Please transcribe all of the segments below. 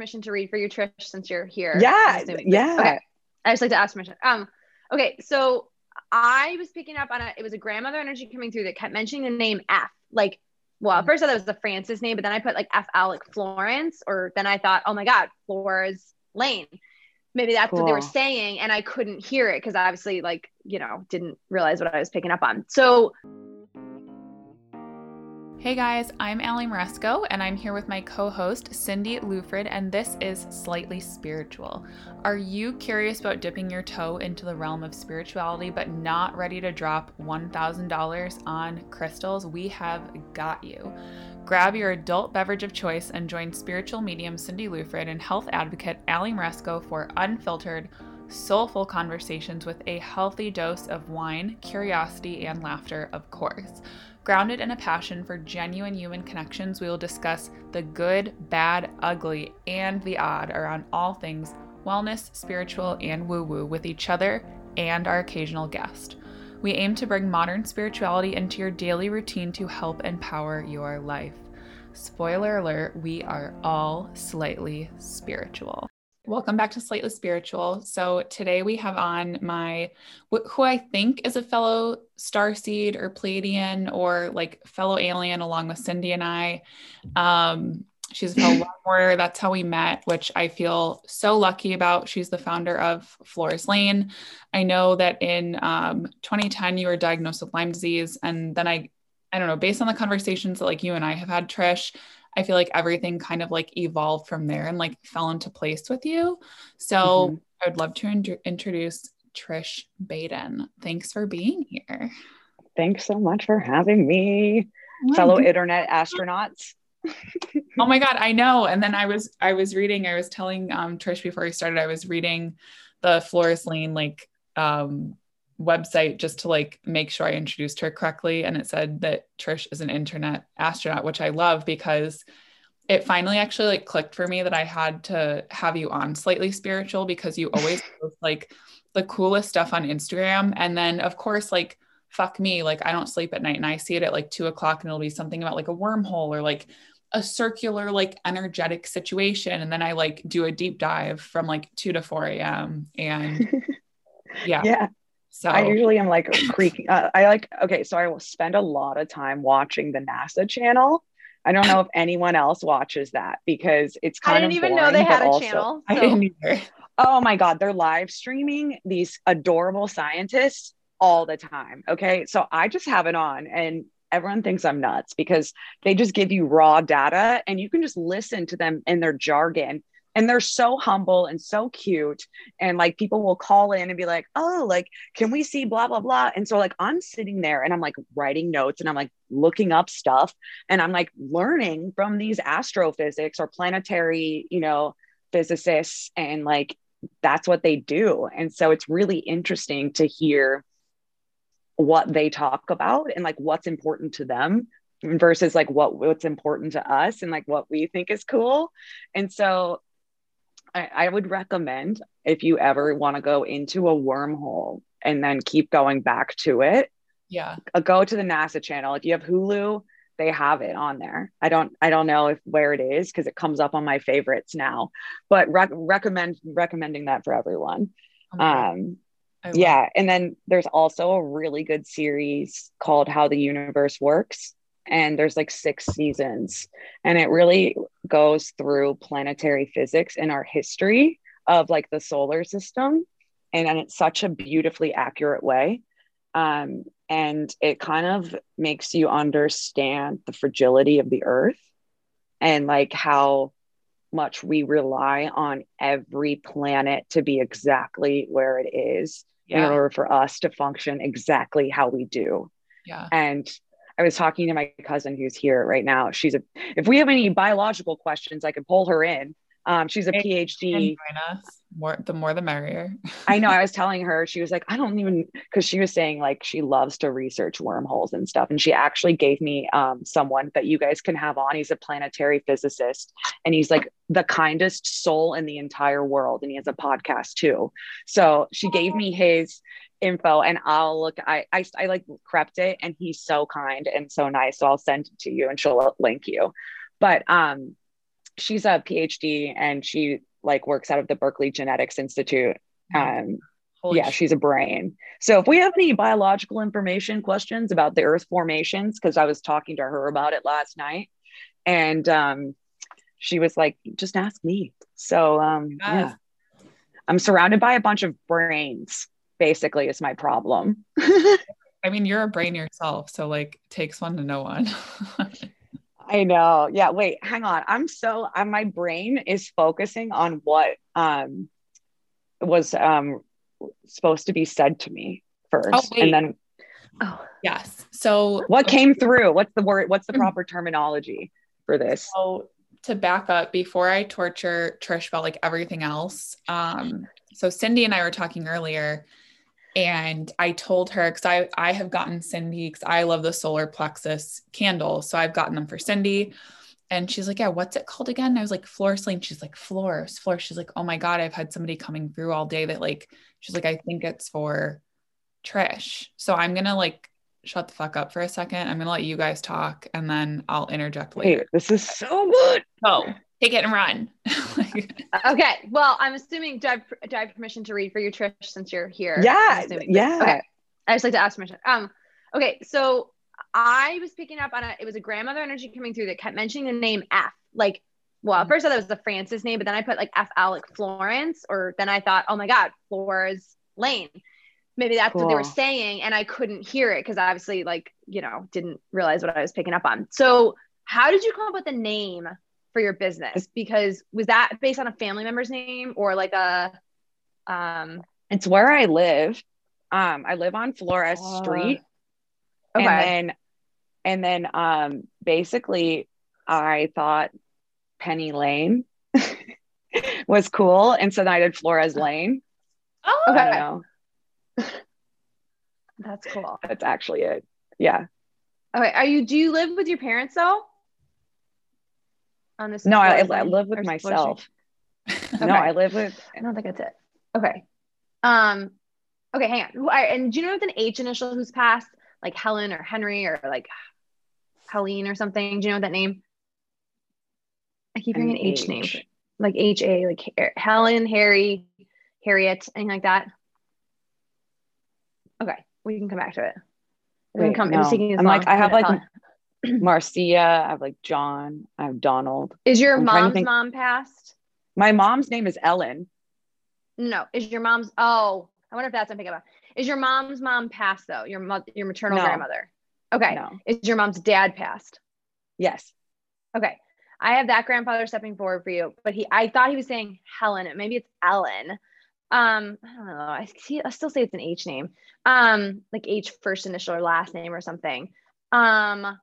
permission to read for you, Trish, since you're here. Yeah, yeah. Okay. I just like to ask permission. Um, okay, so I was picking up on a it was a grandmother energy coming through that kept mentioning the name F. Like, well, at first I thought it was the Francis name, but then I put like F Alec Florence, or then I thought, oh my God, Flores Lane. Maybe that's cool. what they were saying, and I couldn't hear it because obviously, like, you know, didn't realize what I was picking up on. So Hey guys, I'm Allie Maresco, and I'm here with my co host, Cindy Lufrid, and this is Slightly Spiritual. Are you curious about dipping your toe into the realm of spirituality but not ready to drop $1,000 on crystals? We have got you. Grab your adult beverage of choice and join spiritual medium Cindy Lufrid and health advocate Allie Maresco for unfiltered, soulful conversations with a healthy dose of wine, curiosity, and laughter, of course. Grounded in a passion for genuine human connections, we will discuss the good, bad, ugly, and the odd around all things wellness, spiritual, and woo woo with each other and our occasional guest. We aim to bring modern spirituality into your daily routine to help empower your life. Spoiler alert, we are all slightly spiritual. Welcome back to Slightly Spiritual. So today we have on my who I think is a fellow starseed or Pleiadian or like fellow alien along with Cindy and I. Um, she's a fellow warrior. That's how we met, which I feel so lucky about. She's the founder of Flores Lane. I know that in um, 2010 you were diagnosed with Lyme disease, and then I, I don't know, based on the conversations that like you and I have had, Trish, I feel like everything kind of like evolved from there and like fell into place with you. So mm-hmm. I would love to in- introduce Trish Baden. Thanks for being here. Thanks so much for having me, oh fellow God. internet astronauts. oh my God, I know. And then I was I was reading, I was telling um, Trish before we started, I was reading the Flores Lane like um, website just to like make sure I introduced her correctly. And it said that Trish is an internet astronaut, which I love because it finally actually like clicked for me that I had to have you on slightly spiritual because you always post like the coolest stuff on Instagram. And then of course, like fuck me, like I don't sleep at night and I see it at like two o'clock and it'll be something about like a wormhole or like a circular like energetic situation. And then I like do a deep dive from like 2 to 4 a.m. And yeah. Yeah. So I usually am like creaking. Uh, I like, okay, so I will spend a lot of time watching the NASA channel. I don't know if anyone else watches that because it's kind of. I didn't even boring, know they had a also, channel. So. I didn't either. Oh my God, they're live streaming these adorable scientists all the time. Okay. So I just have it on and everyone thinks I'm nuts because they just give you raw data and you can just listen to them in their jargon and they're so humble and so cute. And like people will call in and be like oh like can we see blah blah blah? And so like i'm sitting there and i'm like writing notes and i'm like looking up stuff. And i'm like learning from these astrophysics or planetary you know physicists. And like that's what they do. And so it's really interesting to hear what they talk about and like what's important to them versus like what what's important to us and like what we think is cool. And so I, I would recommend if you ever want to go into a wormhole and then keep going back to it. Yeah. Uh, go to the NASA channel. If you have Hulu, they have it on there. I don't I don't know if where it is because it comes up on my favorites now, but recommend recommending that for everyone. Oh um yeah, and then there's also a really good series called How the Universe Works and there's like six seasons and it really goes through planetary physics and our history of like the solar system and in it's such a beautifully accurate way. Um, and it kind of makes you understand the fragility of the earth and like how much we rely on every planet to be exactly where it is yeah. in order for us to function exactly how we do. Yeah. And I was talking to my cousin who's here right now. She's a, if we have any biological questions, I can pull her in. Um, she's a PhD. More, the more the merrier. I know. I was telling her, she was like, I don't even, because she was saying like she loves to research wormholes and stuff. And she actually gave me um, someone that you guys can have on. He's a planetary physicist and he's like the kindest soul in the entire world. And he has a podcast too. So she gave me his info and I'll look I, I I like crept it and he's so kind and so nice so I'll send it to you and she'll link you but um she's a PhD and she like works out of the Berkeley Genetics Institute. Um, Holy yeah, shit. she's a brain. So if we have any biological information questions about the Earth formations, because I was talking to her about it last night, and um, she was like, "Just ask me." So um, yeah, I'm surrounded by a bunch of brains. Basically, is my problem. I mean, you're a brain yourself, so like takes one to know one. I know. Yeah. Wait. Hang on. I'm so. Uh, my brain is focusing on what um was um supposed to be said to me first, Oh, and then Oh, yes. So what came through. What's the word? What's the Mm. proper terminology for this? So to back up, before I torture Trish about like everything else, um, so Cindy and I were talking earlier, and I told her because I I have gotten Cindy because I love the solar plexus candles, so I've gotten them for Cindy. And she's like, Yeah, what's it called again? And I was like, Floor Sleep. She's like, Floors, floor. She's like, Oh my God, I've had somebody coming through all day that like, she's like, I think it's for Trish. So I'm gonna like shut the fuck up for a second. I'm gonna let you guys talk and then I'll interject later. Wait, this is so good. Go take it and run. Like, okay. Well, I'm assuming do I, have, do I have permission to read for you, Trish, since you're here? Yeah. Yeah. Okay. I just like to ask permission. Um. Okay. So I was picking up on a. It was a grandmother energy coming through that kept mentioning the name F. Like, well, at first I thought it was the Francis name, but then I put like F. Alec Florence, or then I thought, oh my God, Flores Lane. Maybe that's what they were saying, and I couldn't hear it because obviously, like, you know, didn't realize what I was picking up on. So, how did you come up with the name for your business? Because was that based on a family member's name or like a, um, It's where I live. Um, I live on Flores Oh, Street. okay. And then and then um basically I thought Penny Lane was cool. And so then I did Flores Lane. oh, I Okay. that's cool. That's actually it. Yeah. Okay. Are you, do you live with your parents though? On this? No, I, I live with or Flores Street? myself. Okay. No, I live with I don't think that's it. Okay. Um, okay, hang on. Who- I- And do you know with an H initial who's passed, like Helen or Henry or like Helene or something? Do you know that name? I keep hearing an H, name, like H A, like Helen, Harry, Harriet, anything like that. Okay, we can come back to it. Doesn't Wait, come- no. I'm like. I have like tell. Marcia, I have like John, I have Donald. is your I'm mom's think- mom passed? My mom's name is Ellen. No, is your mom's? Oh, I wonder if that's what I'm thinking about. Is your mom's mom passed though? Your mother, your maternal No. grandmother. Okay. No. Is your mom's dad passed? Yes. Okay. I have that grandfather stepping forward for you, but he, I thought he was saying Helen. Maybe it's Ellen. Um, I don't know. I see. I still say it's an H name. Um, like H first initial or last name or something. Um,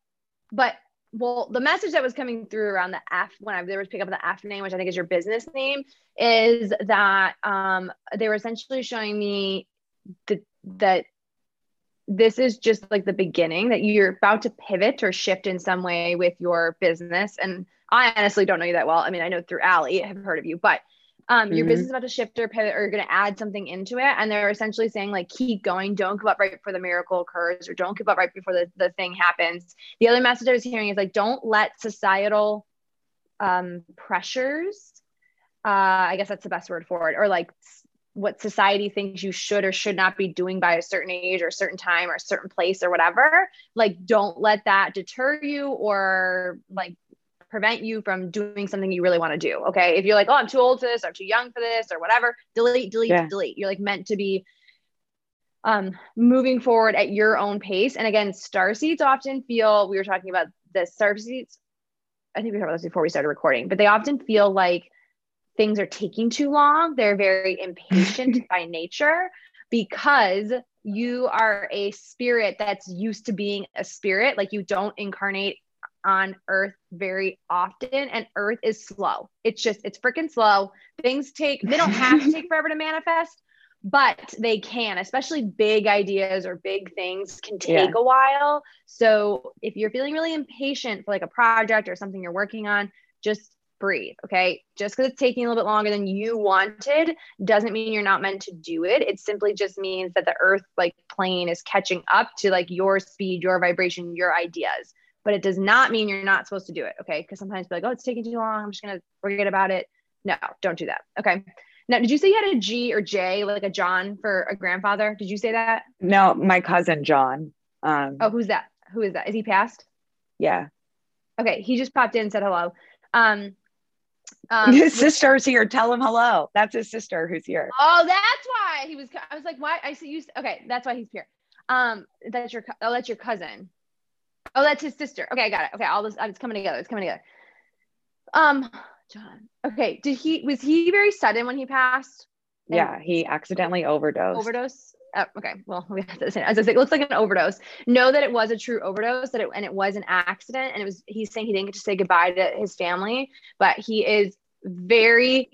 but well, the message that was coming through around the F when I there was pick up the F name, which I think is your business name, is that um they were essentially showing me that that this is just like the beginning that you're about to pivot or shift in some way with your business. And I honestly don't know you that well. I mean, I know through Allie, I have heard of you, but um, your Mhm. business is about to shift or pivot or you're going to add something into it. And they're essentially saying like, keep going. Don't give up right before the miracle occurs or don't give up right before the, the thing happens. The other message I was hearing is like, don't let societal um, pressures, uh, I guess that's the best word for it, or like what society thinks you should or should not be doing by a certain age or a certain time or a certain place or whatever. Like, don't let that deter you or like prevent you from doing something you really want to do. Okay. If you're like, oh, I'm too old for this, or I'm too young for this, or whatever, delete, delete, Yeah. delete. You're like meant to be um moving forward at your own pace. And again, star seeds often feel we were talking about the star seeds. I think we talked about this before we started recording, but they often feel like things are taking too long. They're very impatient by nature because you are a spirit that's used to being a spirit. Like you don't incarnate on earth very often and earth is slow. It's just, it's freaking slow. Things take, they don't have to take forever to manifest, but they can, especially big ideas or big things can take a while. So if you're feeling really impatient for like a project or something you're working on, just breathe. Okay. Just because it's taking a little bit longer than you wanted doesn't mean you're not meant to do it. It simply just means that the earth like plane is catching up to like your speed, your vibration, your ideas. But it does not mean you're not supposed to do it. Okay. Because sometimes be like, oh, it's taking too long. I'm just going to forget about it. No, don't do that. Okay. Now, did you say you had a G or J, like a John for a grandfather? Did you say that? No, my cousin John. Um, Oh, who's that? Who is that? Is he passed? yeah. Okay. He just popped in and said hello. Um, um, his sister's here. Tell him hello. That's his sister who's here. Oh, that's why he was. I was like, why? I see you. Okay, that's why he's here. Um, that's your. Oh, that's your cousin. Oh, that's his sister. Okay, I got it. Okay, all this. It's coming together. It's coming together. Um, John. Okay, did he? Was he very sudden when he passed? And Yeah, he accidentally overdosed. Overdose. Oh, okay. Well, we have to say, as I say, it looks like an overdose. Know that it was a true overdose. That it and it was an accident. And it was. He's saying he didn't get to say goodbye to his family, but he is very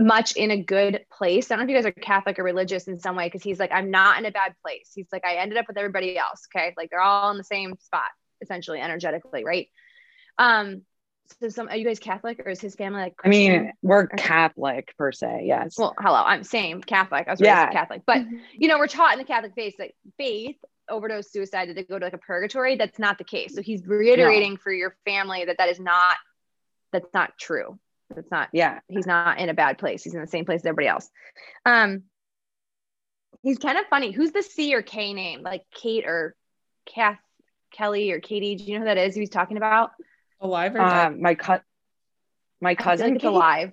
much in a good place. I don't know if you guys are Catholic or religious in some way because he's like, I'm not in a bad place. He's like, I ended up with everybody else. Okay. Like they're all in the same spot, essentially, energetically, right? Um, so some are you guys Catholic or is his family like I mean, we're Catholic per se. Yes. well, hello, I'm same Catholic. I was raised Yeah. Catholic, but you know, we're taught in the Catholic faith that faith, overdose, suicide, that they go to like a purgatory. That's not the case. So he's reiterating for your family that that is not, that's not true. That's not yeah. he's not in a bad place. He's in the same place as everybody else. Um, he's kind of funny. Who's the C or K name? Like Kate or Kath, Kelly or Katie? Do you know who that is? Who he's talking about? Alive or dead? Um, my cut. My I cousin like alive.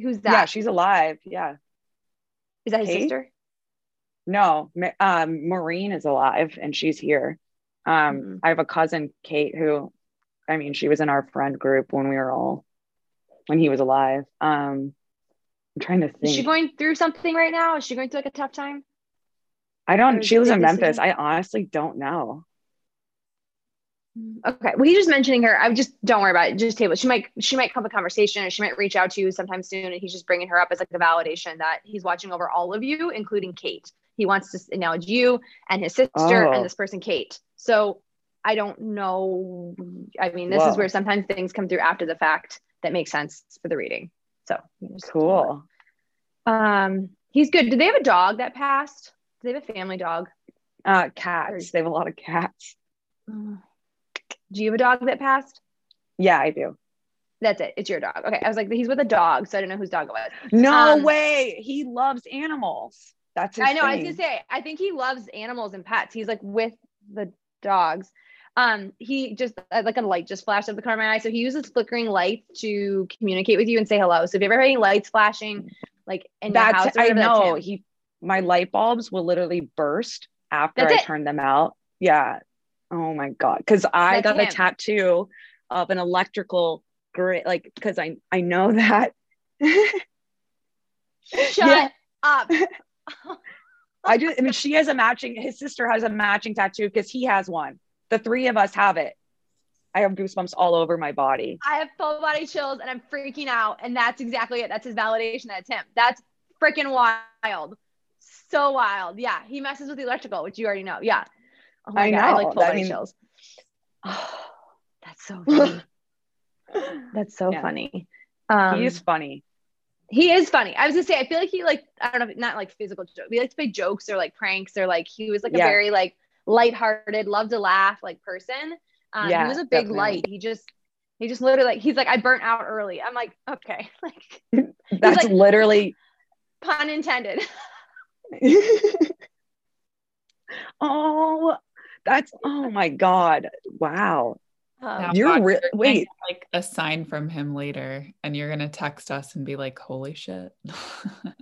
Who's that? Yeah, she's alive. Yeah. is that his Kate? sister? No, um, Maureen is alive and she's here. Um, Mhm. I have a cousin, Kate, who, I mean, she was in our friend group when we were all, when he was alive. Um, I'm trying to think. Is she going through something right now? Is she going through like a tough time? I don't, she lives in Memphis. I honestly don't know. Okay. Well, he's just mentioning her. I just don't worry about it. Just table. it. She might she might come up a conversation, or she might reach out to you sometime soon, and he's just bringing her up as like a validation that he's watching over all of you, including Kate. He wants to acknowledge you and his sister Oh. and this person, Kate. So I don't know. I mean, this is where sometimes things come through after the fact that makes sense for the reading. So Cool. Um, he's good. Do they have a dog that passed? Do they have a family dog? Uh, cats. They have a lot of cats. Do you have a dog that passed? Yeah, I do. That's it. It's your dog. Okay. I was like, he's with a dog, so I don't know whose dog it was. No Um, way. He loves animals. That's his I know. I was gonna say, I think he loves animals and pets. He's like with the dogs. Um, he just uh, like a light just flashed up the corner of my eye. So he uses flickering lights to communicate with you and say hello. So if you ever have any lights flashing, like in house, That's I whatever, that's know. He my light bulbs will literally burst after That's I it. turn them out. Yeah. Oh my god. Because I That's got a tattoo of an electrical grid, like because I I know that. Shut Yeah. up. I do. I mean she has a matching. His sister has a matching tattoo because he has one. The three of us have it. I have goosebumps all over my body. I have full body chills and I'm freaking out. And that's exactly it. That's his validation. That's him. That's freaking wild. So wild. Yeah. He messes with the electrical, which you already know. Yeah. Oh my I God. I like full I body mean- chills. Oh, that's so funny. That's so Yeah. funny. Um, he is funny. he is funny. I was gonna say, I feel like he like, I don't know, not like physical jokes. He likes to play jokes or like pranks or like he was like Yeah. a very like lighthearted, love to laugh like person. Um, Yeah, he was a big definitely. light. He just, he just literally like, he's like, I burnt out early. I'm like, okay, like That's like- literally pun intended. oh, that's oh my god! Wow, Um, you're Fox, re- wait. like a sign from him later, and you're gonna text us and be like, "Holy shit!"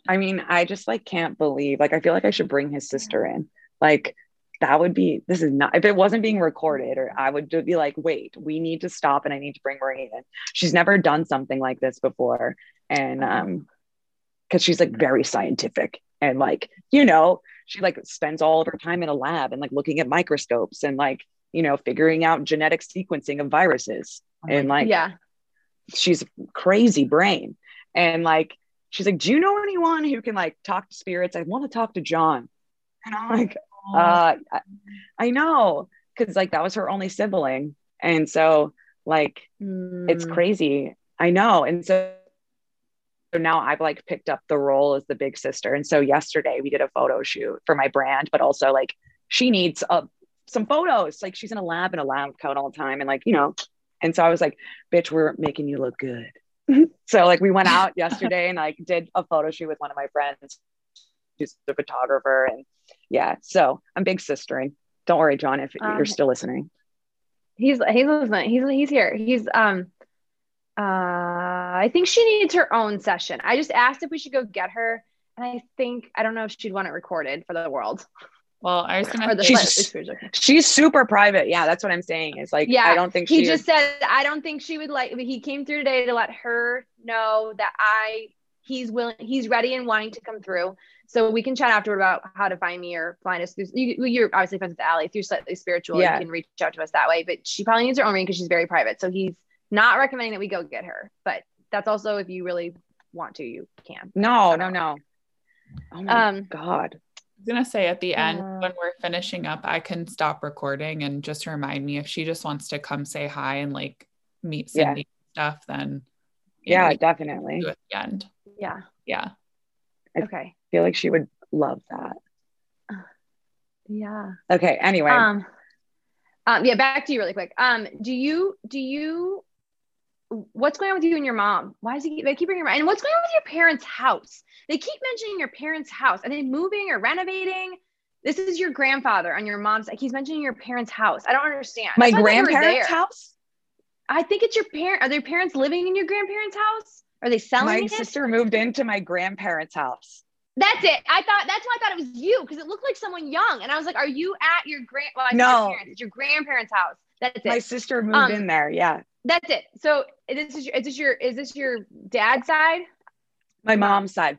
I mean, I just like can't believe. Like, I feel like I should bring his sister in. Like, that would be. This is not. If it wasn't being recorded, or I would be like, wait, we need to stop, and I need to bring Maureen in. She's never done something like this before, and um, because she's like very scientific and like you know she like spends all of her time in a lab and like looking at microscopes and like you know figuring out genetic sequencing of viruses and like yeah. she's crazy brain and like she's like do you know anyone who can like talk to spirits i want to talk to john and i'm like uh i, know because like that was her only sibling and so like it's Mm. crazy i know and so so now i've like picked up the role as the big sister and so yesterday we did a photo shoot for my brand but also like she needs a some photos. Like she's in a lab in a lab coat all the time. And like, you know, and so I was like, bitch, we're making you look good. so like we went out yesterday and like did a photo shoot with one of my friends who's a photographer. And yeah, so I'm big sistering. Don't worry, John, if um, you're still listening. He's he's listening. He's he's here. He's um uh I think she needs her own session. I just asked if we should go get her. And I think I don't know if she'd want it recorded for the world. Well, I was gonna. She's, she's super private. Yeah, that's what I'm saying. Is like, yeah, I don't think she he just said I don't think she would like. He came through today to let her know that I he's willing, he's ready and wanting to come through. So we can chat afterward about how to find me or find us. You, you're obviously friends with Allie through slightly spiritual. Yeah. You can reach out to us that way. But she probably needs her own ring because she's very private. So he's not recommending that we go get her. But that's also if you really want to, you can. No, no, no. Oh my um, god I was gonna say at the end uh, when we're finishing up, I can stop recording and just remind me if she just wants to come say hi and like meet Cindy yeah. stuff, then yeah, know, definitely. Do at the end. Yeah. Yeah. Okay. Feel like she would love that. Yeah. Okay. Anyway. Um, um, yeah, back to you really quick. Um, do you do you what's going on with you and your mom? Why is he they keep bringing your and what's going on with your parents' house? They keep mentioning your parents' house. Are they moving or renovating? This is your grandfather on your mom's. Like he's mentioning your parents' house. I don't understand. My grandparents' house. I think it's your parent. Are their parents living in your grandparents' house? Are they selling? My it? sister moved into my grandparents' house. That's it. I thought that's why I thought it was you because it looked like someone young, and I was like, "Are you at your grand? Well, no, it's your grandparents' house." That's it. My sister moved um, in there. Yeah. That's it. So this is your, is this your is this your dad's side? My mom's side.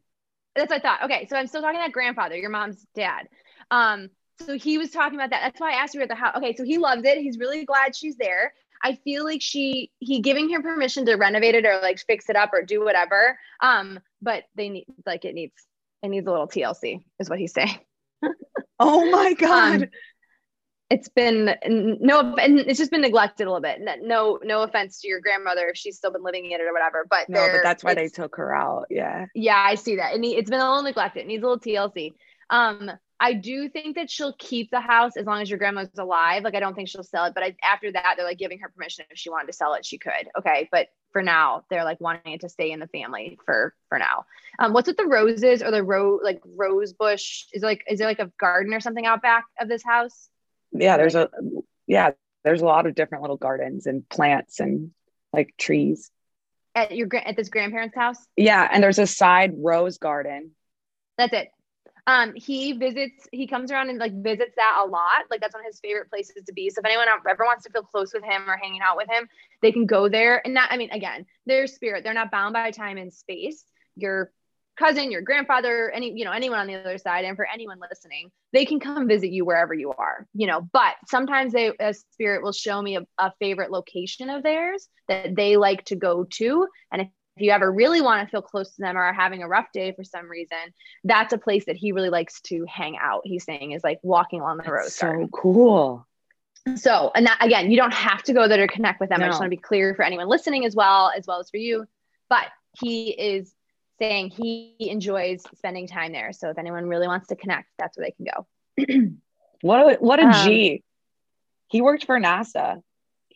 That's what I thought. Okay, so I'm still talking about grandfather, your mom's dad. Um, so he was talking about that. That's why I asked you at the house. Okay, so he loves it. He's really glad she's there. I feel like she he giving her permission to renovate it or like fix it up or do whatever. Um, but they need like it needs it needs a little TLC is what he's saying. oh my god. Um, it's been no and it's just been neglected a little bit. No no offense to your grandmother if she's still been living in it or whatever but no but that's why they took her out. Yeah. Yeah i see that. It, it's been a little neglected. It needs a little tlc um i do think that she'll keep the house as long as your grandma's alive. Like i don't think she'll sell it but I, after that they're like giving her permission if she wanted to sell it she could. Okay but for now they're like wanting it to stay in the family for for now. Um what's with the roses or the rose like rose bush? Is like is there like a garden or something out back of this house? Yeah there's a yeah there's a lot of different little gardens and plants and like trees. At your at this grandparents house? Yeah and there's a side rose garden. That's it um he visits he comes around and like visits that a lot like that's one of his favorite places to be so if anyone ever wants to feel close with him or hanging out with him they can go there and that i mean again their spirit they're not bound by time and space you're cousin, your grandfather, any, you know, anyone on the other side. And for anyone listening, they can come visit you wherever you are, you know, but sometimes they, a spirit will show me a, a favorite location of theirs that they like to go to. And if if you ever really want to feel close to them or are having a rough day for some reason, that's a place that he really likes to hang out. He's saying is like walking along the road. So garden. cool. So, and that again, you don't have to go there to connect with them. No. I just want to be clear for anyone listening as well, as well as for you. But he is saying he enjoys spending time there. So if anyone really wants to connect, that's where they can go. what a, what a um, G. He worked for NASA.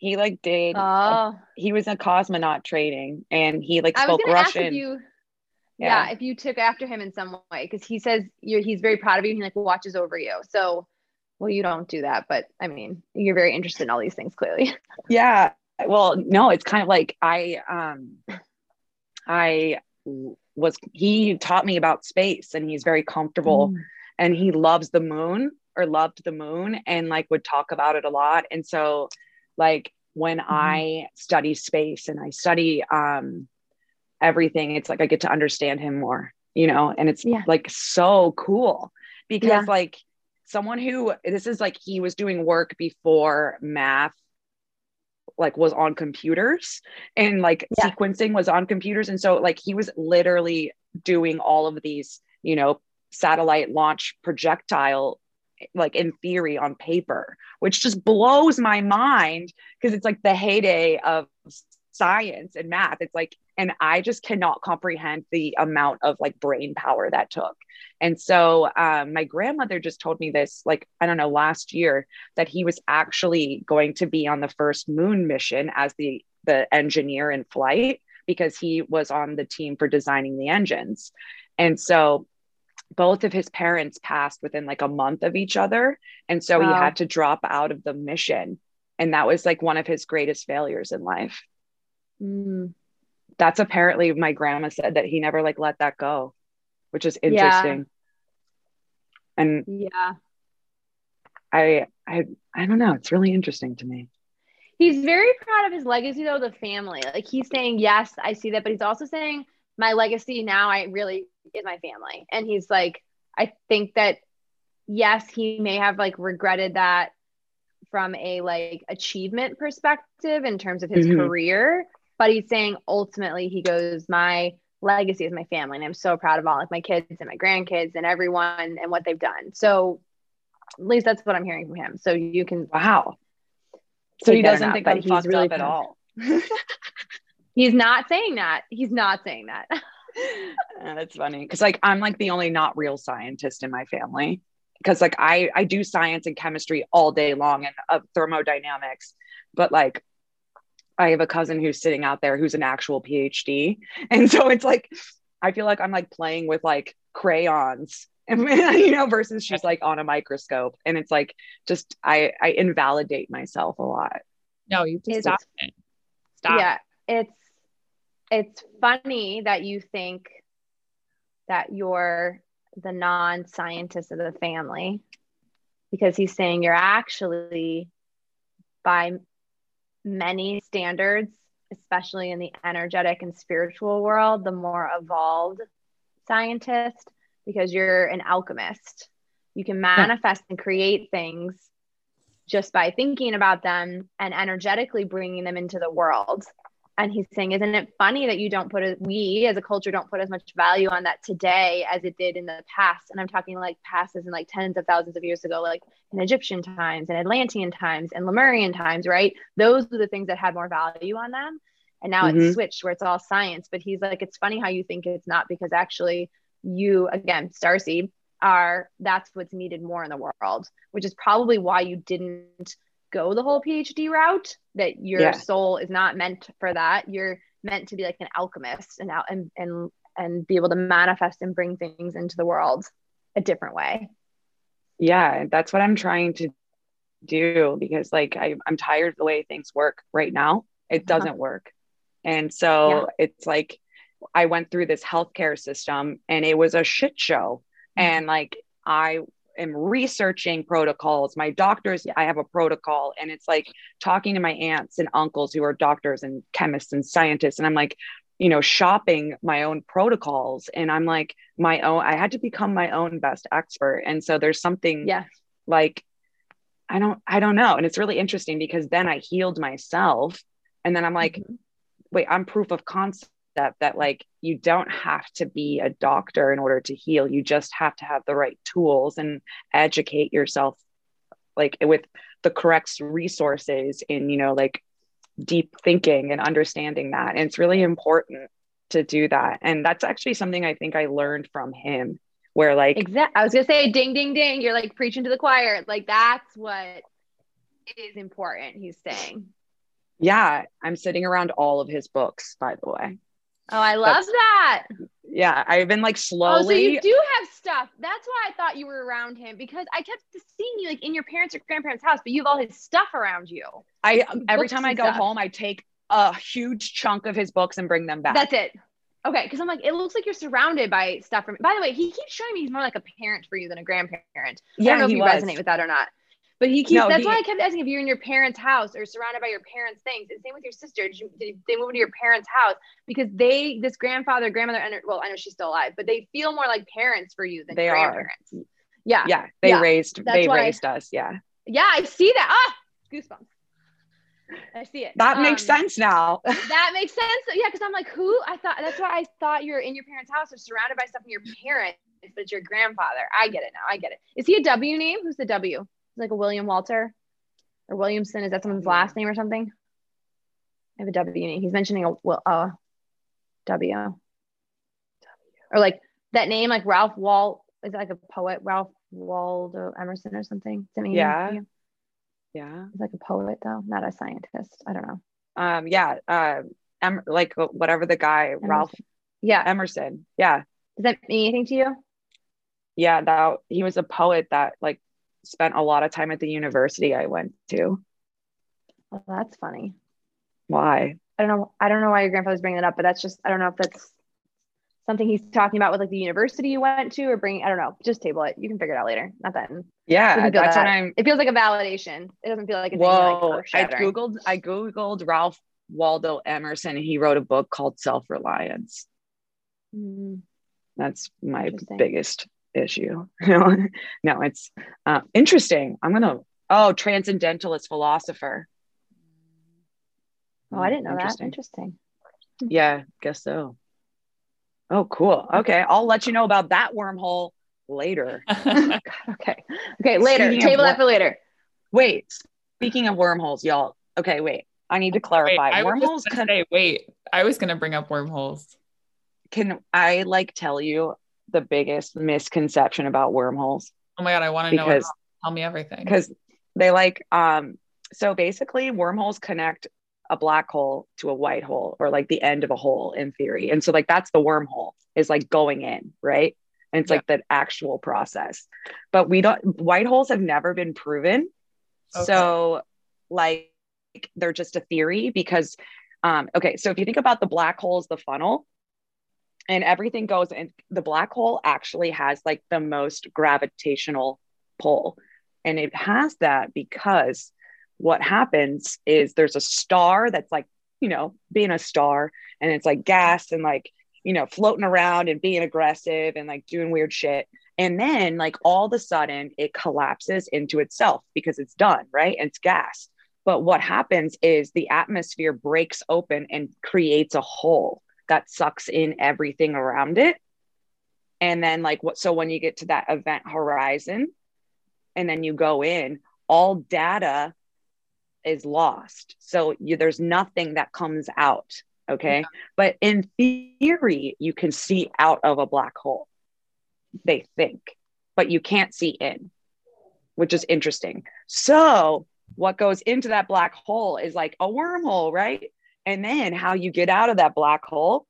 He like did. Oh. he was a cosmonaut training, and he like spoke Russian. You, yeah. yeah. if you took after him in some way, because he says you're he's very proud of you. And he like watches over you. So, well, you don't do that, but I mean, you're very interested in all these things, clearly. Yeah. Well, no, it's kind of like I um, I was he taught me about space and he's very comfortable mm. and he loves the moon or loved the moon and like would talk about it a lot and so like when mm. i study space and i study um everything it's like i get to understand him more you know and it's yeah. like so cool because yeah. like someone who this is like he was doing work before math like was on computers and like yeah. sequencing was on computers and so like he was literally doing all of these you know satellite launch projectile like in theory on paper which just blows my mind because it's like the heyday of science and math. It's like, and I just cannot comprehend the amount of like brain power that took. And so um, my grandmother just told me this, like, I don't know, last year that he was actually going to be on the first moon mission as the the engineer in flight because he was on the team for designing the engines. And so both of his parents passed within like a month of each other. And so wow. he had to drop out of the mission. And that was like one of his greatest failures in life. Mm. That's apparently my grandma said that he never like let that go, which is interesting. Yeah. And yeah, I I I don't know. It's really interesting to me. He's very proud of his legacy though, the family. Like he's saying, yes, I see that, but he's also saying my legacy now I really is my family. And he's like, I think that yes, he may have like regretted that from a like achievement perspective in terms of his mm-hmm. career, but he's saying ultimately he goes, My legacy is my family. And I'm so proud of all like my kids and my grandkids and everyone and what they've done. So at least that's what I'm hearing from him. So you can wow. So he doesn't not, think I'm fucked really up at all. He's not saying that. He's not saying that. That's funny because like I'm like the only not real scientist in my family because like I I do science and chemistry all day long and of thermodynamics, but like I have a cousin who's sitting out there who's an actual PhD, and so it's like I feel like I'm like playing with like crayons and you know versus she's like on a microscope and it's like just i i invalidate myself a lot. No you just stop it. Stop. Yeah it's it's funny that you think that you're the non-scientist of the family because he's saying you're actually by many standards especially in the energetic and spiritual world the more evolved scientist because you're an alchemist. You can manifest and create things just by thinking about them and energetically bringing them into the world and he's saying isn't it funny that you don't put a we as a culture don't put as much value on that today as it did in the past? And i'm talking like past as in like tens of thousands of years ago like in egyptian times and atlantean times and lemurian times right? Those were the things that had more value on them. And now mm-hmm. it's switched where it's all science but he's like it's funny how you think it's not because actually you again starseed are that's what's needed more in the world which is probably why you didn't go the whole PhD route, that your yeah. soul is not meant for that. You're meant to be like an alchemist and out and and and be able to manifest and bring things into the world a different way. Yeah, that's what I'm trying to do because like I, I'm tired of the way things work right now. It uh-huh. doesn't uh-huh. work. And so yeah. it's like I went through this healthcare system and it was a shit show. Mm-hmm. And like I am researching protocols. My doctors, I have a protocol, and it's like talking to my aunts and uncles who are doctors and chemists and scientists. And I'm like, you know, shopping my own protocols. And I'm like, my own, I had to become my own best expert. And so there's something yeah. like, I don't, I don't know. And it's really interesting because then I healed myself. And then I'm like, mm-hmm. wait, I'm proof of concept that that like you don't have to be a doctor in order to heal. You just have to have the right tools and educate yourself like with the correct resources in you know like deep thinking and understanding that. And it's really important to do that. And that's actually something i think i learned from him where like exactly i was gonna say ding ding ding you're like preaching to the choir. Like that's what is important he's saying. Yeah i'm sitting around all of his books by the way Oh, I love That's, that. Yeah, I've been like slowly. Oh, so you do have stuff. That's why I thought you were around him because I kept seeing you like in your parents' or grandparents' house, but you have all his stuff around you. I every time I go stuff. home, I take a huge chunk of his books and bring them back. That's it. Okay, because I'm like, it looks like you're surrounded by stuff from. By the way, he keeps showing me he's more like a parent for you than a grandparent. Yeah, I don't know if you was. resonate with that or not. But he keeps. No, that's he, why I kept asking if you're in your parents' house or surrounded by your parents' things. And same with your sister. Did, you, did they move to your parents' house because they, this grandfather, grandmother, and well, I know she's still alive, but they feel more like parents for you than they grandparents. Are. Yeah. Yeah. They yeah. raised. That's they raised I, us. Yeah. Yeah, I see that. Ah, goosebumps. I see it. That um, makes sense now. that makes sense. Yeah, because I'm like, who? I thought that's why I thought you're in your parents' house or surrounded by stuff from your parents, but it's your grandfather. I get it now. I get it. Is he a W name? Who's the W? Like a William Walter or Williamson. Is that someone's last name or something? I have a W. in it. He's mentioning a well, uh, Or like that name, like Ralph Wall. Is that like a poet, Ralph Waldo Emerson or something? Does that mean Yeah. you? Yeah. He's like a poet though, not a scientist. I don't know. Um, yeah. Uh, em- like whatever the guy, Ralph Yeah. Emerson. Yeah. Does that mean anything to you? Yeah. That he was a poet that like spent a lot of time at the university I went to. Well, that's funny. Why? I don't know. I don't know why your grandfather's bringing that up, but that's just I don't know if that's something he's talking about with like the university you went to or bring. I don't know. Just table it. You can figure it out later. Not then. Yeah. That's what. I'm. It feels like a validation. It doesn't feel like it's Whoa. like I googled. I googled Ralph Waldo Emerson. and He wrote a book called Self Reliance. Mm, That's my biggest issue. no, no, it's uh, interesting. I'm gonna. Oh, transcendentalist philosopher. Oh, I didn't know that. Interesting. Interesting. Yeah, guess so. Oh, cool. Okay, I'll let you know about that wormhole later. God, okay. Okay. Later. Speaking Table that for later. Wait, speaking of wormholes, y'all. Okay, wait. I need to Wait, clarify. Was wormholes can say, wait, I was gonna bring up wormholes. can I like tell you the biggest misconception about wormholes Oh my god, I want to know. because Tell me everything. because they like um so basically wormholes connect a black hole to a white hole or like the end of a hole in theory and so like that's the wormhole is like going in right and it's Yeah. like the actual process but we don't white holes have never been proven Okay. so like they're just a theory because um okay so if you think about the black hole as the funnel and everything goes in the black hole actually has like the most gravitational pull. And it has that because what happens is there's a star that's like you know being a star and it's like gas and like you know floating around and being aggressive and like doing weird shit. And then like all of a sudden it collapses into itself because it's done right? And it's gas. But what happens is the atmosphere breaks open and creates a hole that sucks in everything around it. And then like what so when you get to that event horizon and then you go in all data is lost. So you, there's nothing that comes out okay? But in theory you can see out of a black hole they think but you can't see in which is interesting. So what goes into that black hole is like a wormhole right and then how you get out of that black hole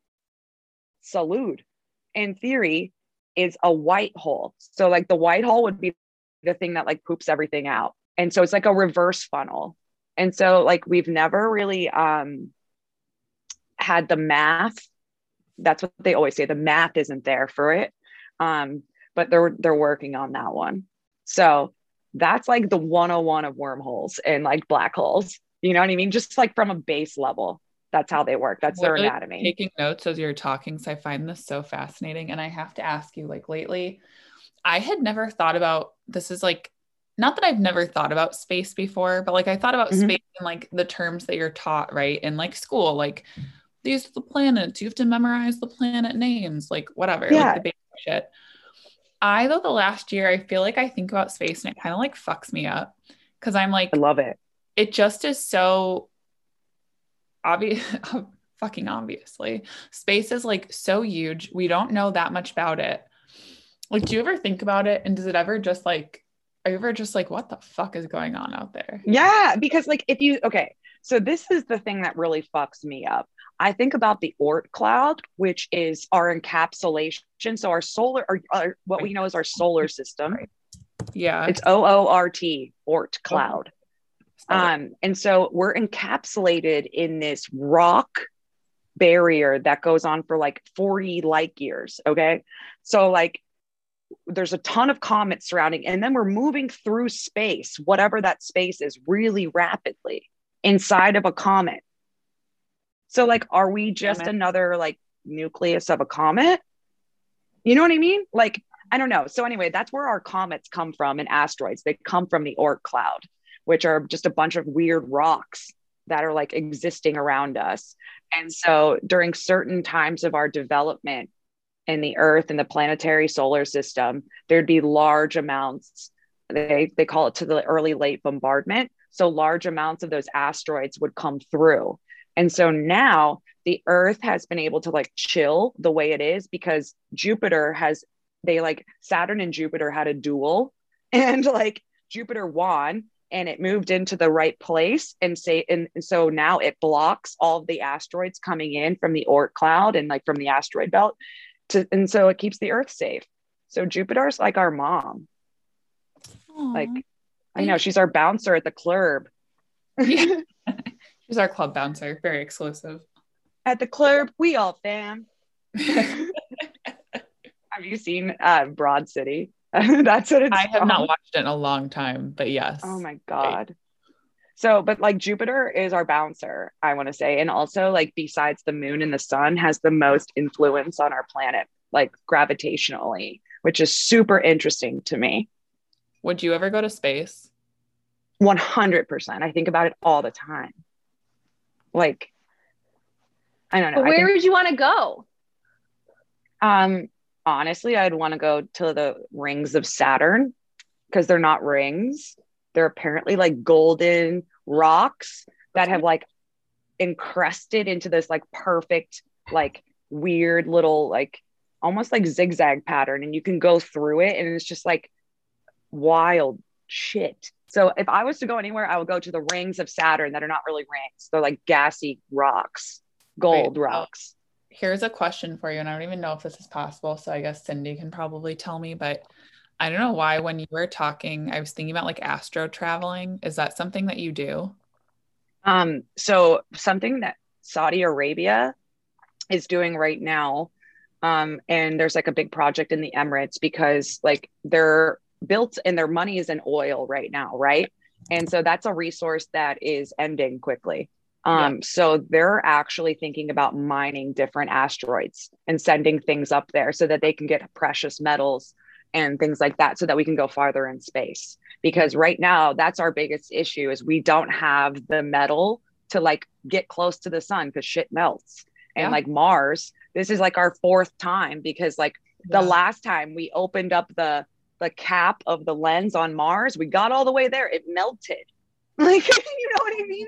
salute. In theory is a white hole. So like the white hole would be the thing that like poops everything out. And so it's like a reverse funnel. And so like we've never really um had the math. That's what they always say the math isn't there for it. Um but they're they're working on that one. So that's like the 101 of wormholes and like black holes. You know what i mean? Just like from a base level that's how they work that's their anatomy Taking notes as you're talking, so I find this so fascinating. And I have to ask you, like lately, I had never thought about this is like not that I've never thought about space before, but like I thought about Mhm. space in like the terms that you're taught, right? In like school, like these are the planets, you have to memorize the planet names, like whatever, Yeah. like the basic shit. I though the last year, I feel like I think about space and it kind of like fucks me up because I'm like, i love it it just is so obvious fucking obviously space is like so huge we don't know that much about it like do you ever think about it and does it ever just like are you ever just like what the fuck is going on out there Yeah, because like if you okay, so this is the thing that really fucks me up. I think about the Oort cloud, which is our encapsulation. So our solar, or, or what we know as our solar system. Yeah It's O O R T, Oort cloud. Um, and so we're encapsulated in this rock barrier that goes on for like 40 light years. Okay. So, like, there's a ton of comets surrounding, and then we're moving through space, whatever that space is, really rapidly inside of a comet. So, like, are we just Comet. another like nucleus of a comet? You know what I mean? Like, I don't know. So, anyway, that's where our comets come from and asteroids. They come from the Oort cloud which are just a bunch of weird rocks that are like existing around us. And so during certain times of our development in the earth and the planetary solar system, there'd be large amounts, they, they call it to the early late bombardment. So large amounts of those asteroids would come through. And so now the earth has been able to like chill the way it is because Jupiter has they like Saturn and Jupiter had a duel and like Jupiter won and it moved into the right place and say and, and so now it blocks all the asteroids coming in from the Oort cloud and like from the asteroid belt to and so it keeps the earth safe. So Jupiter's like our mom. Aww. Like I know she's our bouncer at the club. Yeah. she's our club bouncer, very exclusive. At the club, we all fam. Have you seen uh, Broad City? That's what it's. I have called. not watched it in a long time, but yes. Oh my god. Right. So, but like Jupiter is our bouncer, I want to say, and also like besides the moon and the sun, has the most influence on our planet, like gravitationally, which is super interesting to me. Would you ever go to space? 100%. I think about it all the time. Like, I don't know. But where think, would you want to go? Um, honestly, I'd want to go to the rings of Saturn because they're not rings. They're apparently like golden rocks that have like encrusted into this like perfect, like weird little, like almost like zigzag pattern. And you can go through it and it's just like wild shit. So if I was to go anywhere, I would go to the rings of Saturn that are not really rings. They're like gassy rocks, gold Wait, oh, rocks. Here's a question for you, and I don't even know if this is possible. So I guess Cindy can probably tell me, but I don't know why when you were talking, I was thinking about like astro traveling. Is that something that you do? Um, so something that Saudi Arabia is doing right now. Um, and there's like a big project in the Emirates because like they're built and their money is in oil right now, right? And so that's a resource that is ending quickly. Um, yeah. So they're actually thinking about mining different asteroids and sending things up there so that they can get precious metals and things like that so that we can go farther in space. Because right now, that's our biggest issue is we don't have the metal to like get close to the sun because shit melts. And yeah. like Mars, this is like our fourth time because like yeah. the last time we opened up the the cap of the lens on Mars, we got all the way there, it melted. Like, you know what I mean?